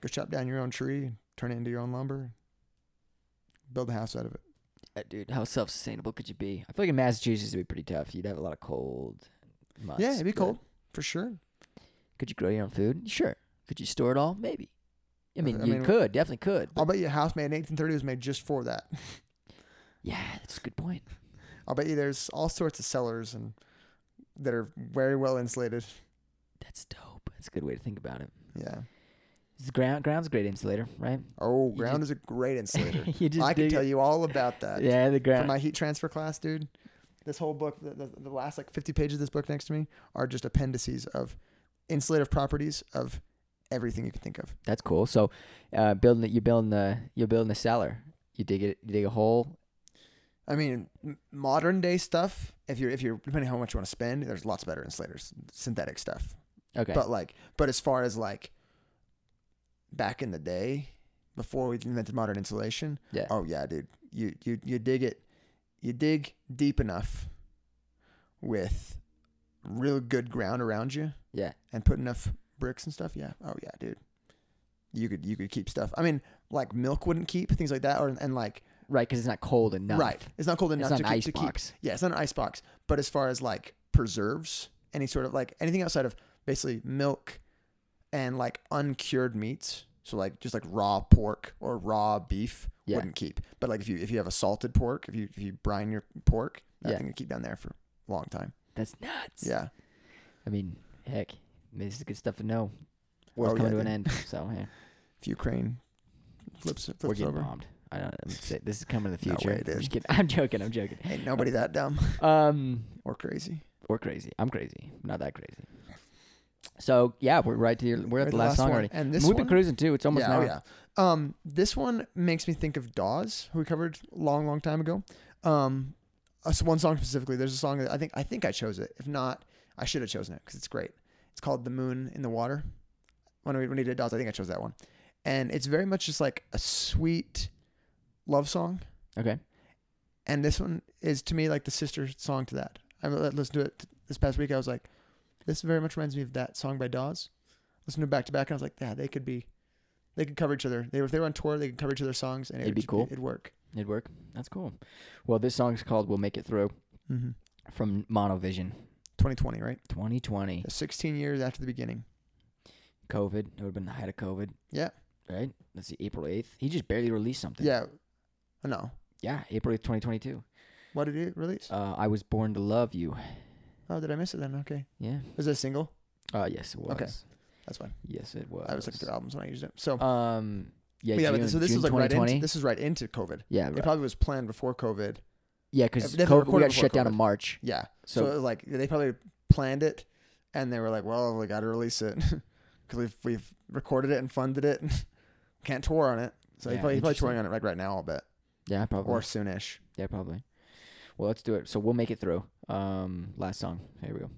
Go chop down your own tree turn it into your own lumber. Build a house out of it. Uh, dude, how self-sustainable could you be? I feel like in Massachusetts it'd be pretty tough. You'd have a lot of cold months. yeah, it'd be cold for sure. Could you grow your own food? Sure. Could you store it all? Maybe. I mean, I you mean, could definitely could. I'll bet you a house made in 1830 was made just for that. [laughs] yeah, that's a good point. I'll bet you there's all sorts of cellars and that are very well insulated. That's dope. That's a good way to think about it. Yeah. The ground ground's a great insulator, right? Oh, You ground is a great insulator. [laughs] you just I can tell it. you all about that. [laughs] Yeah, the For ground. my heat transfer class, dude, this whole book, the, the, the last like 50 pages of this book next to me are just appendices of insulative properties of everything you can think of. That's cool. So, uh, building it, you're building the you're building the cellar. You dig it, you dig a hole. I mean, modern day stuff. If you're if you're depending on how much you want to spend, there's lots better insulators, synthetic stuff. Okay. But like, but as far as like back in the day, before we invented modern insulation, yeah. oh yeah, dude, you you you dig it, you dig deep enough with real good ground around you Yeah. and put enough bricks and stuff. Yeah. Oh yeah, dude. You could you could keep stuff. I mean, like milk wouldn't keep things like that, or and like Right, because it's not cold enough. right, it's not cold It's enough not to, an keep, ice to keep yeah, it's not an ice box. But as far as like preserves, any sort of like anything outside of basically milk and like uncured meats, so like just like raw pork or raw beef Yeah. wouldn't keep. But like if you if you have a salted pork, if you if you brine your pork, that Yeah. thing can keep down there for a long time. That's nuts. Yeah. I mean, heck, this is good stuff to know. World's Oh, coming yeah, to an end. So [laughs] yeah, If Ukraine flips flips we're getting over, bombed. I don't. Say, this is coming to the No future. way, I'm just kidding. [laughs] I'm joking. I'm joking. ain't nobody that dumb Um, or crazy. or crazy. I'm crazy. Not that crazy. So yeah, we're right to your, we're at the last, song one. already. And this We've one, been cruising too. It's almost yeah, oh, yeah. Um, this one makes me think of Dawes, who we covered long, long time ago. Um, so one song specifically. There's a song that I think I think I chose it. If not, I should have chosen it because it's great. It's called "The Moon in the Water." When we when he did Dawes, I think I chose that one, and it's very much just like a sweet love song. Okay. And this one is to me like the sister song to that. I listened to it this past week. I was like, this very much reminds me of that song by Dawes. Listened to it back to back, and I was like, yeah, they could be, they could cover each other. They were if they were on tour, they could cover each other's songs, and it It'd would be cool. It'd work. It'd work. That's cool. Well, this song's called "We'll Make It Through" Mm-hmm. from Monovision, 2020, right? 2020. 16 years after the beginning. COVID. It would have been the height of COVID. Yeah. Right. Let's see. April 8th. He just barely released something. Yeah. Oh, no. Yeah. April 8th, 2022. What did it release? Uh, I was born to love you. Oh, did I miss it then? Okay. Yeah. Was it a single? Uh, yes, it was. Okay. That's fine. Yes, it was. I was looking through albums when I used it. So, Um. Yeah. yeah, June, but so this June was like right into this is right into COVID. yeah. It probably was planned before COVID. Yeah, because COVID, we got shut down in March. Yeah. So, So, it was like they probably planned it, and they were like, "Well, we got to release it [laughs] because we've we've recorded it and funded it, and [laughs] can't tour on it." So Yeah, he's probably touring on it like right now, I'll bet, yeah, probably. or soonish. yeah, probably. Well, let's do it. So we'll make it through. Um, last song. Here we go.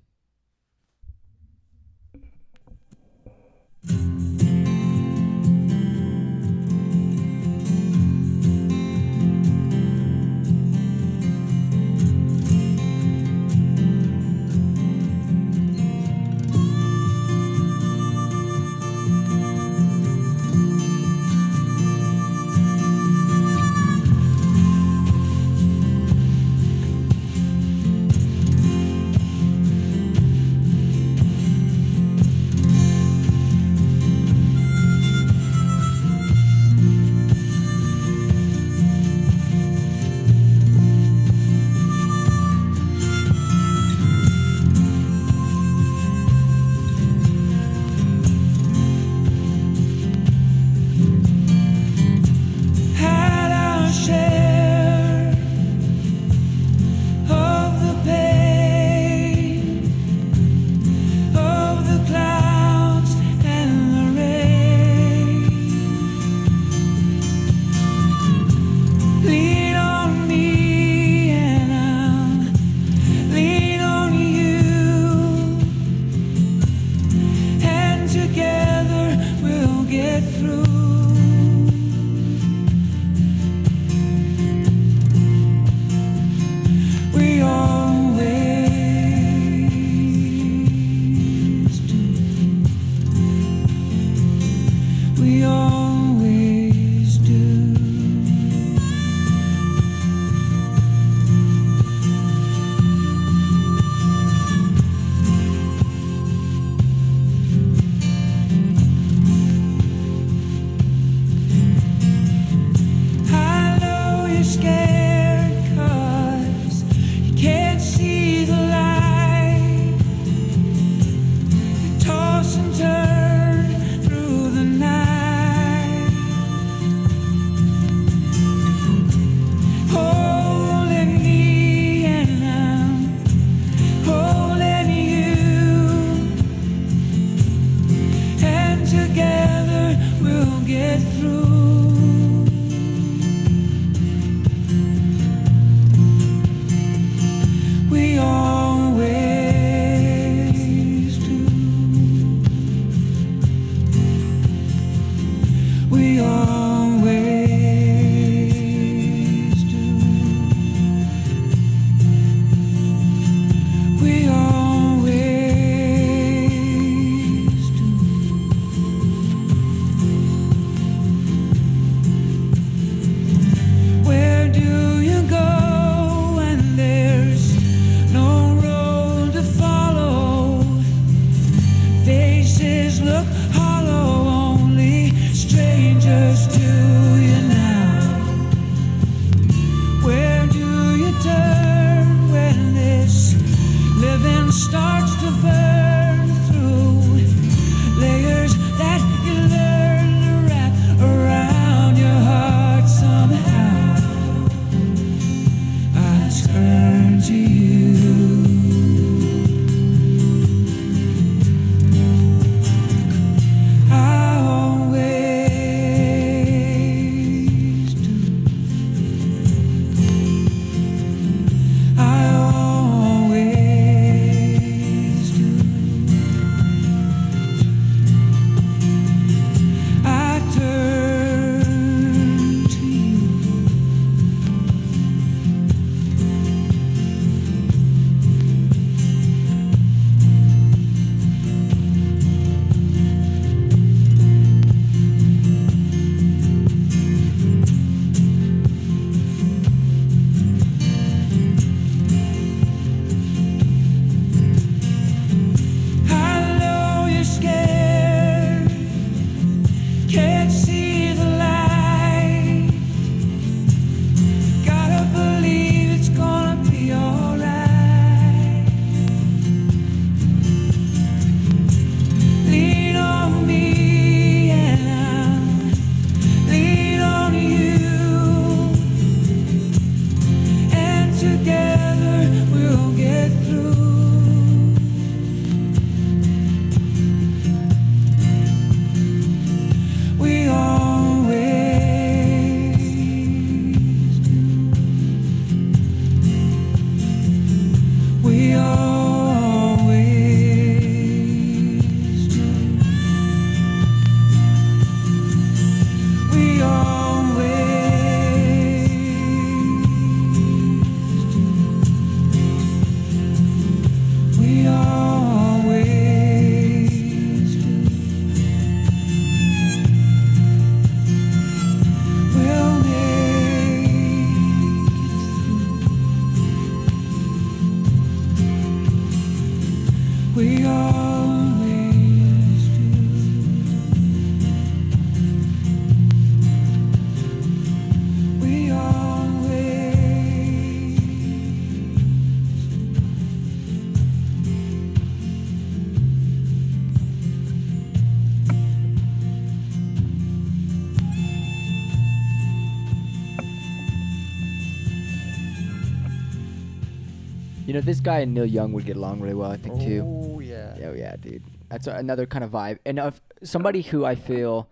This guy and Neil Young would get along really well, I think, too. Oh yeah. Oh yeah, dude. That's a, another kind of vibe, and of somebody who I feel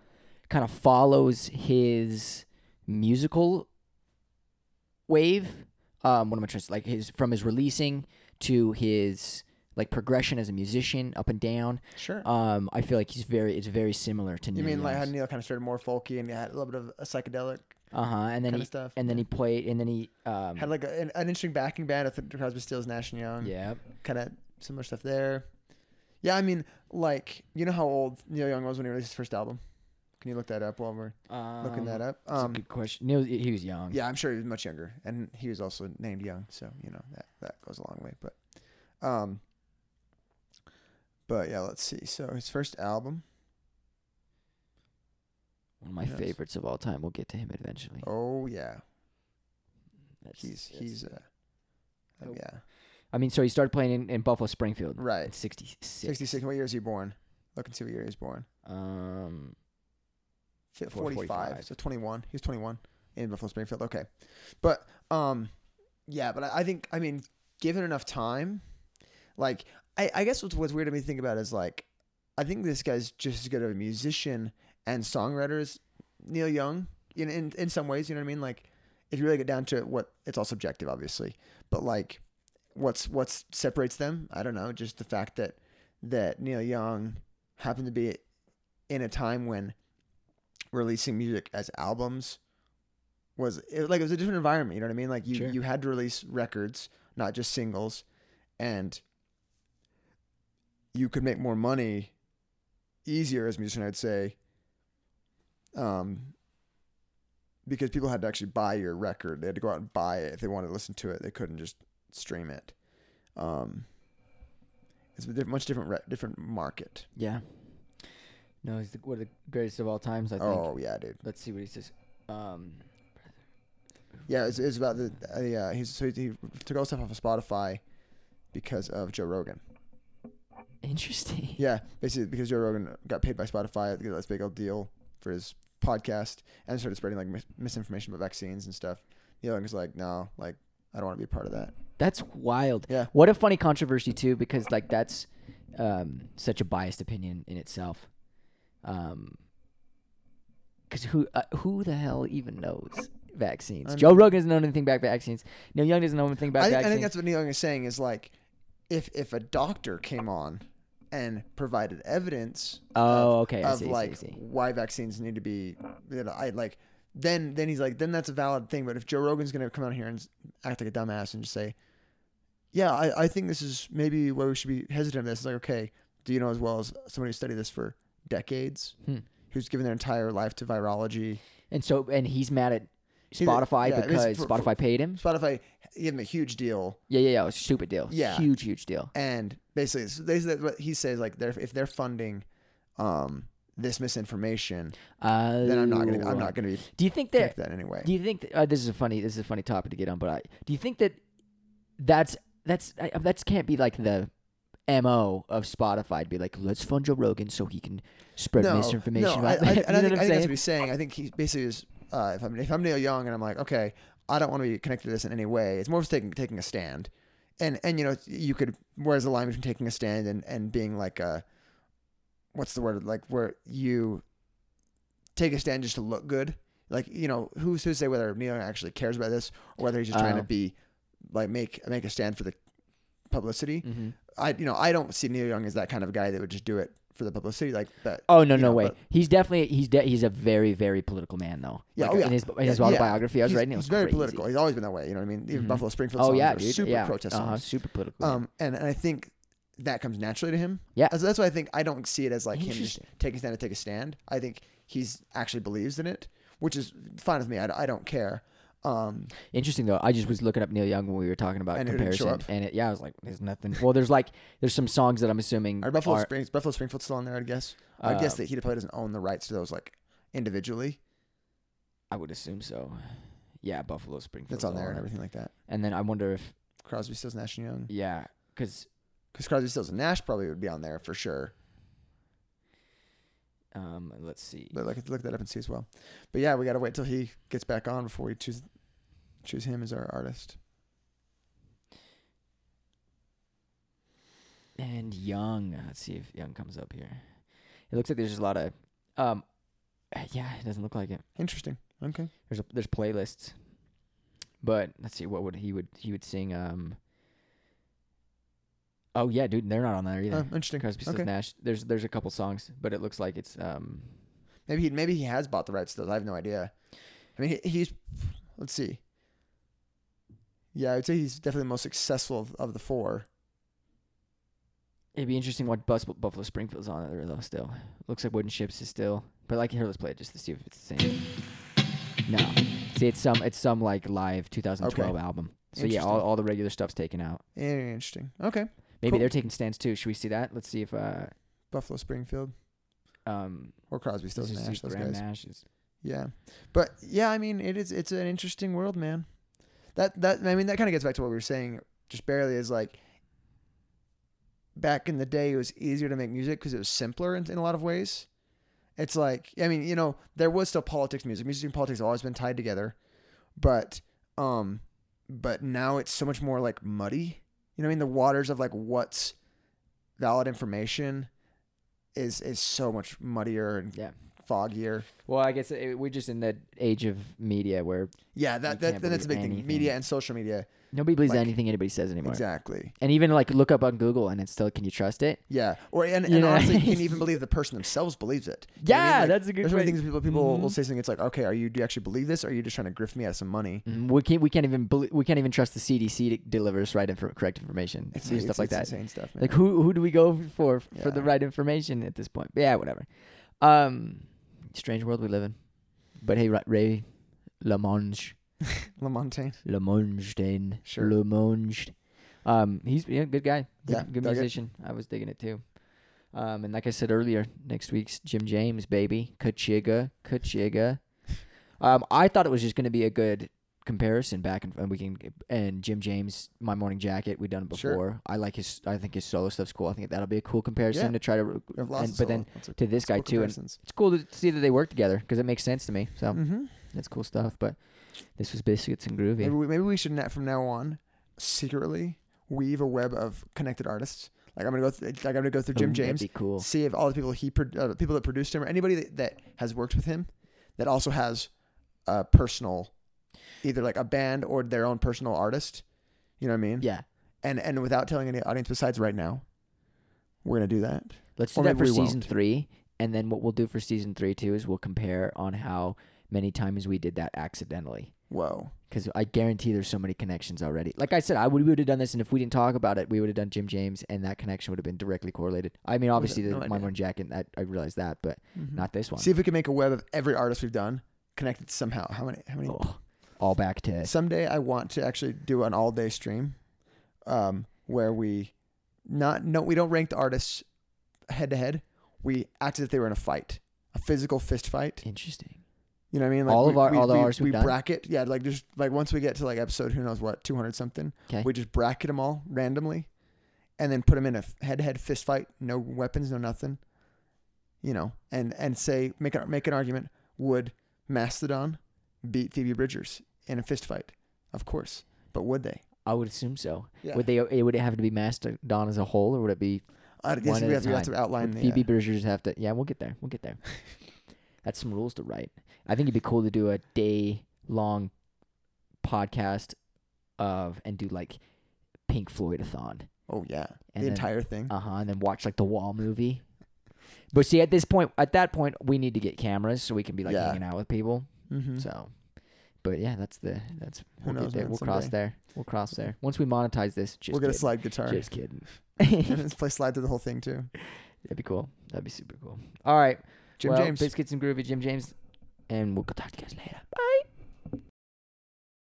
kind of follows his musical wave. Um, what am I trying to say? Like his from his releasing to his like progression as a musician, up and down. Sure. Um, I feel like he's very. It's very similar to. Neil. You mean like how Neil kind of started more folky and he had a little bit of a psychedelic, Uh huh. And then he stuff, and then he played and then he um. had like a, an, an interesting backing band with Crosby, Stills, Nash and Young. yeah. Kind of similar stuff there. Yeah, I mean, like you know how old Neil Young was when he released his first album. Can you look that up while we're looking that up? That's a Um, good question. Neil, he was young. yeah, I'm sure he was much younger, and he was also named Young, so you know that that goes a long way. But, um, but yeah, let's see. So his first album. One of my Yes. favorites of all time. We'll get to him eventually. Oh yeah, That's- he's that's- he's uh, oh, yeah, I mean, so he started playing in, in Buffalo Springfield. Right. At 66. 66. What year is he born? Look and see what year he was born. Um, 45, 45. so 21. He was 21 in Buffalo Springfield. Okay, but um, yeah, but I, I think I mean, given enough time, like I, I guess what's what's weird to me to think about is like, I think this guy's just as good of a musician and songwriters, Neil Young in in in some ways. You know what I mean? Like, if you really get down to it, what it's all subjective, obviously, but like, what's what's separates them? I don't know. Just the fact that that Neil Young happened to be in a time when releasing music as albums was it, like it was a different environment. You know what I mean? Like you Sure. you had to release records, not just singles, and you could make more money easier as a musician, I'd say. Um, because people had to actually buy your record. They had to go out and buy it if they wanted to listen to it. They couldn't just stream it. Um, it's a much different re- different market. yeah. No, he's the, one of the greatest of all times, I think. Oh yeah, dude. Let's see what he says. Um, Yeah, it's, it's about the uh, yeah. He's so he, he took all stuff off of Spotify because of Joe Rogan. interesting. Yeah, basically because Joe Rogan got paid by Spotify to get this big old deal for his podcast and started spreading like mis- misinformation about vaccines and stuff. Neil Young was like, no, like I don't want to be a part of that. That's wild. Yeah. What a funny controversy too, because like that's um, such a biased opinion in itself. Um, because who uh, who the hell even knows vaccines? I Joe Rogan doesn't know anything about vaccines. Neil Young doesn't know anything about I, think- I think that's what Neil Young is saying is like, if if a doctor came on and provided evidence oh, okay. I of see, I see, like see. why vaccines need to be, you know, I like, then then he's like, then that's a valid thing. But if Joe Rogan's gonna come out here and act like a dumbass and just say, yeah, I, I think this is maybe where we should be hesitant of this. It's like, okay, do you know as well as somebody who studied this for decades, Hmm. who's given their entire life to virology? And so, and he's mad at Spotify yeah, because for- Spotify paid him. Spotify gave him a huge deal, Yeah, yeah, yeah. It was a stupid deal. Yeah. huge, huge deal. and basically, so they, what he says like, they're, if they're funding, um, this misinformation, Uh, then I'm not gonna. I'm not gonna be Do you think that? that in any way. Do you think that, uh, this is a funny? This is a funny topic to get on, but I, do you think that that's that's I, that's can't be like the mo of Spotify to be like, let's fund Joe Rogan so he can spread misinformation No, I, about I, and [laughs] I think, I think that's what he's saying. I think he basically is. Uh, if I'm if I'm Neil Young and I'm like, okay, I don't want to be connected to this in any way. It's more of taking taking a stand, and and you know you could where's the line between taking a stand and and being like a what's the word like where you take a stand just to look good. Like you know who's who to say whether Neil Young actually cares about this or whether he's just trying to Oh. be like make make a stand for the publicity. Mhm. I you know I don't see Neil Young as that kind of guy that would just do it for the publicity like that. Oh no, no know, way. but- He's definitely he's de- he's a very very political man though. Yeah, Like, oh, yeah. In his in his Yeah, yeah. autobiography, I was he's, writing. It he's very crazy. political. He's always been that way. You know what I mean? Even Mhm. Buffalo Springfield Oh songs yeah, are dude. super yeah. protest uh-huh, songs. super political. Um, and, and I think that comes naturally to him. Yeah. That's, that's why I think I don't see it as like him just taking a stand to take a stand. I think he's actually believes in it, which is fine with me. I, I don't care. Um, Interesting though. I just was looking up Neil Young when we were talking about And it didn't show comparison, up? and it, yeah, I was like, "There's nothing." Well, there's like there's some songs that I'm assuming are Buffalo are, Springs Buffalo Springfield still on there? I guess. I guess Uh, that he probably doesn't own the rights to those like individually. I would assume so. Yeah, Buffalo Springfield. That's on there and everything like that. And then I wonder if Crosby, Stills, Nash and Young. yeah, because Because Crosby, Stills, and Nash probably would be on there for sure. Um, let's see. But look, look that up and see as well. But yeah, we got to wait till he gets back on before we choose choose him as our artist. And Young. Let's see if Young comes up here. It looks like there's just a lot of um, yeah, it doesn't look like it. Interesting. Okay. There's a, there's playlists, but let's see what would he would he would sing um. Oh yeah, dude, they're not on there either. Oh, interesting. Crosby, Stills, Okay. Nash. There's there's a couple songs, but it looks like it's um. Maybe he maybe he has bought the rights to those. I have no idea. I mean, he, he's let's see. Yeah, I would say he's definitely the most successful of, of the four. It'd be interesting what Bus- Buffalo Springfield's on there though. Still, looks like Wooden Ships is still. But like here, let's play it just to see if it's the same. No, see, it's some it's some like live 2012 album. So yeah, all, all the regular stuff's taken out. Interesting. Okay. Maybe Cool. they're taking stands too. Should we see that? Let's see if uh Buffalo Springfield um or Crosby, Stills, this and Nash. Those Graham guys. Nash is Yeah, but yeah, I mean, it is. It's an interesting world, man. That that I mean, that kind of gets back to what we were saying just barely. Is like back in the day, it was easier to make music because it was simpler in, in a lot of ways. It's like I mean, you know, there was still politics, music, music and politics have always been tied together, but um, but now it's so much more like muddy. You know, what I mean, the waters of like what's valid information is is so much muddier and yeah. foggier. Well, I guess it, we're just in the age of media where Yeah, that, that then that's a big believe thing. Media and social media. Nobody believes Like- anything anybody says anymore. Exactly. And even like look up on Google and it's still can you trust it? Yeah. Or and, and know? honestly, you can even believe the person themselves believes it. You what I mean? Yeah, Like, that's a good There's many things people people will Mhm. say something. It's like, okay, are you do you actually believe this? Or are you just trying to grift me out of some money? Mm, We can't we can't even we can't even trust the CDC to delivers right infor- correct information. It's, it's- stuff like it's that. Insane stuff, man. Like who who do we go for for the right information at this point? But yeah, whatever. Um, strange world we live in. But hey, Ray Lamonge, [laughs] Lamontagne. Lamonge, Sure. Lamonge. Um, he's yeah, good guy. Good, Yeah, good dug it. musician. I was digging it too. Um, and like I said earlier, next week's Jim James, baby, Kachiga, Kachiga. Um, I thought it was just going to be a good comparison back and, and we can and Jim James, My Morning Jacket, we've done it Sure. before. I like his. I think his solo stuff's cool. I think that'll be a cool comparison Yeah. to try to. We have lots and- but then solo- of to this guy cool too, and it's cool to see that they work together because it makes sense to me. So mm-hmm. that's cool stuff. But this was biscuits and groovy. Maybe we, maybe we should net from now on secretly weave a web of connected artists. Like I'm gonna go. Th- like I'm gonna go through Jim James. That'd be cool. see if all the people he pro- uh, people that produced him or anybody that, that has worked with him that also has a personal either like a band or their own personal artist you know what i mean Yeah. and and without telling any audience besides right now we're gonna do that Let's do Or that for season won't. three, and then what we'll do for season three too is we'll compare on how many times we did that accidentally. whoa Because I guarantee there's so many connections already. Like I said, I would we would have done this, and if we didn't talk about it, we would have done Jim James, and that connection would have been directly correlated. I mean, obviously no the. My Morning Jacket, that I realized that, but not this one. see if we can make a web of every artist we've done connected somehow how many how many Oh, all back to someday i want to actually do an all day stream um where we not no we don't rank the artists head to head we act as if they were in a fight, a physical fist fight. Interesting. You know what I mean? All we, of our- we, all the we, ours we bracket, yeah, like just like once we get to like episode who knows what, two hundred something, 'Kay. we just bracket them all randomly, and then put them in a head to head fist fight, no weapons, no nothing. You know, and and say make a, make an argument. Would Mastodon beat Phoebe Bridgers in a fist fight? Of course, but would they? I would assume so. Yeah. Would they? It would it have to be Mastodon as a whole, or would it be I guess we have, we have to outline Would the. Phoebe uh, Bridgers have to? Yeah, we'll get there. We'll get there. That's some rules to write. I think it'd be cool to do a day long podcast of and do like Pink Floyd a thon. oh yeah, And the then- entire thing. Uh huh. And then watch like the Wall movie. But see, at this point, at that point, we need to get cameras so we can be like Yeah. hanging out with people. mm-hmm. So, but yeah, that's the that's Who we'll knows, man, We'll cross there. We'll cross there. Once we monetize this, just we'll get a slide guitar. Just kidding. [laughs] Let's [laughs] play slide through the whole thing too. That'd be cool. That'd be super cool. All right. Jim well, James. Biscuits and Groovy, Jim James. And we'll talk to you guys later. Bye.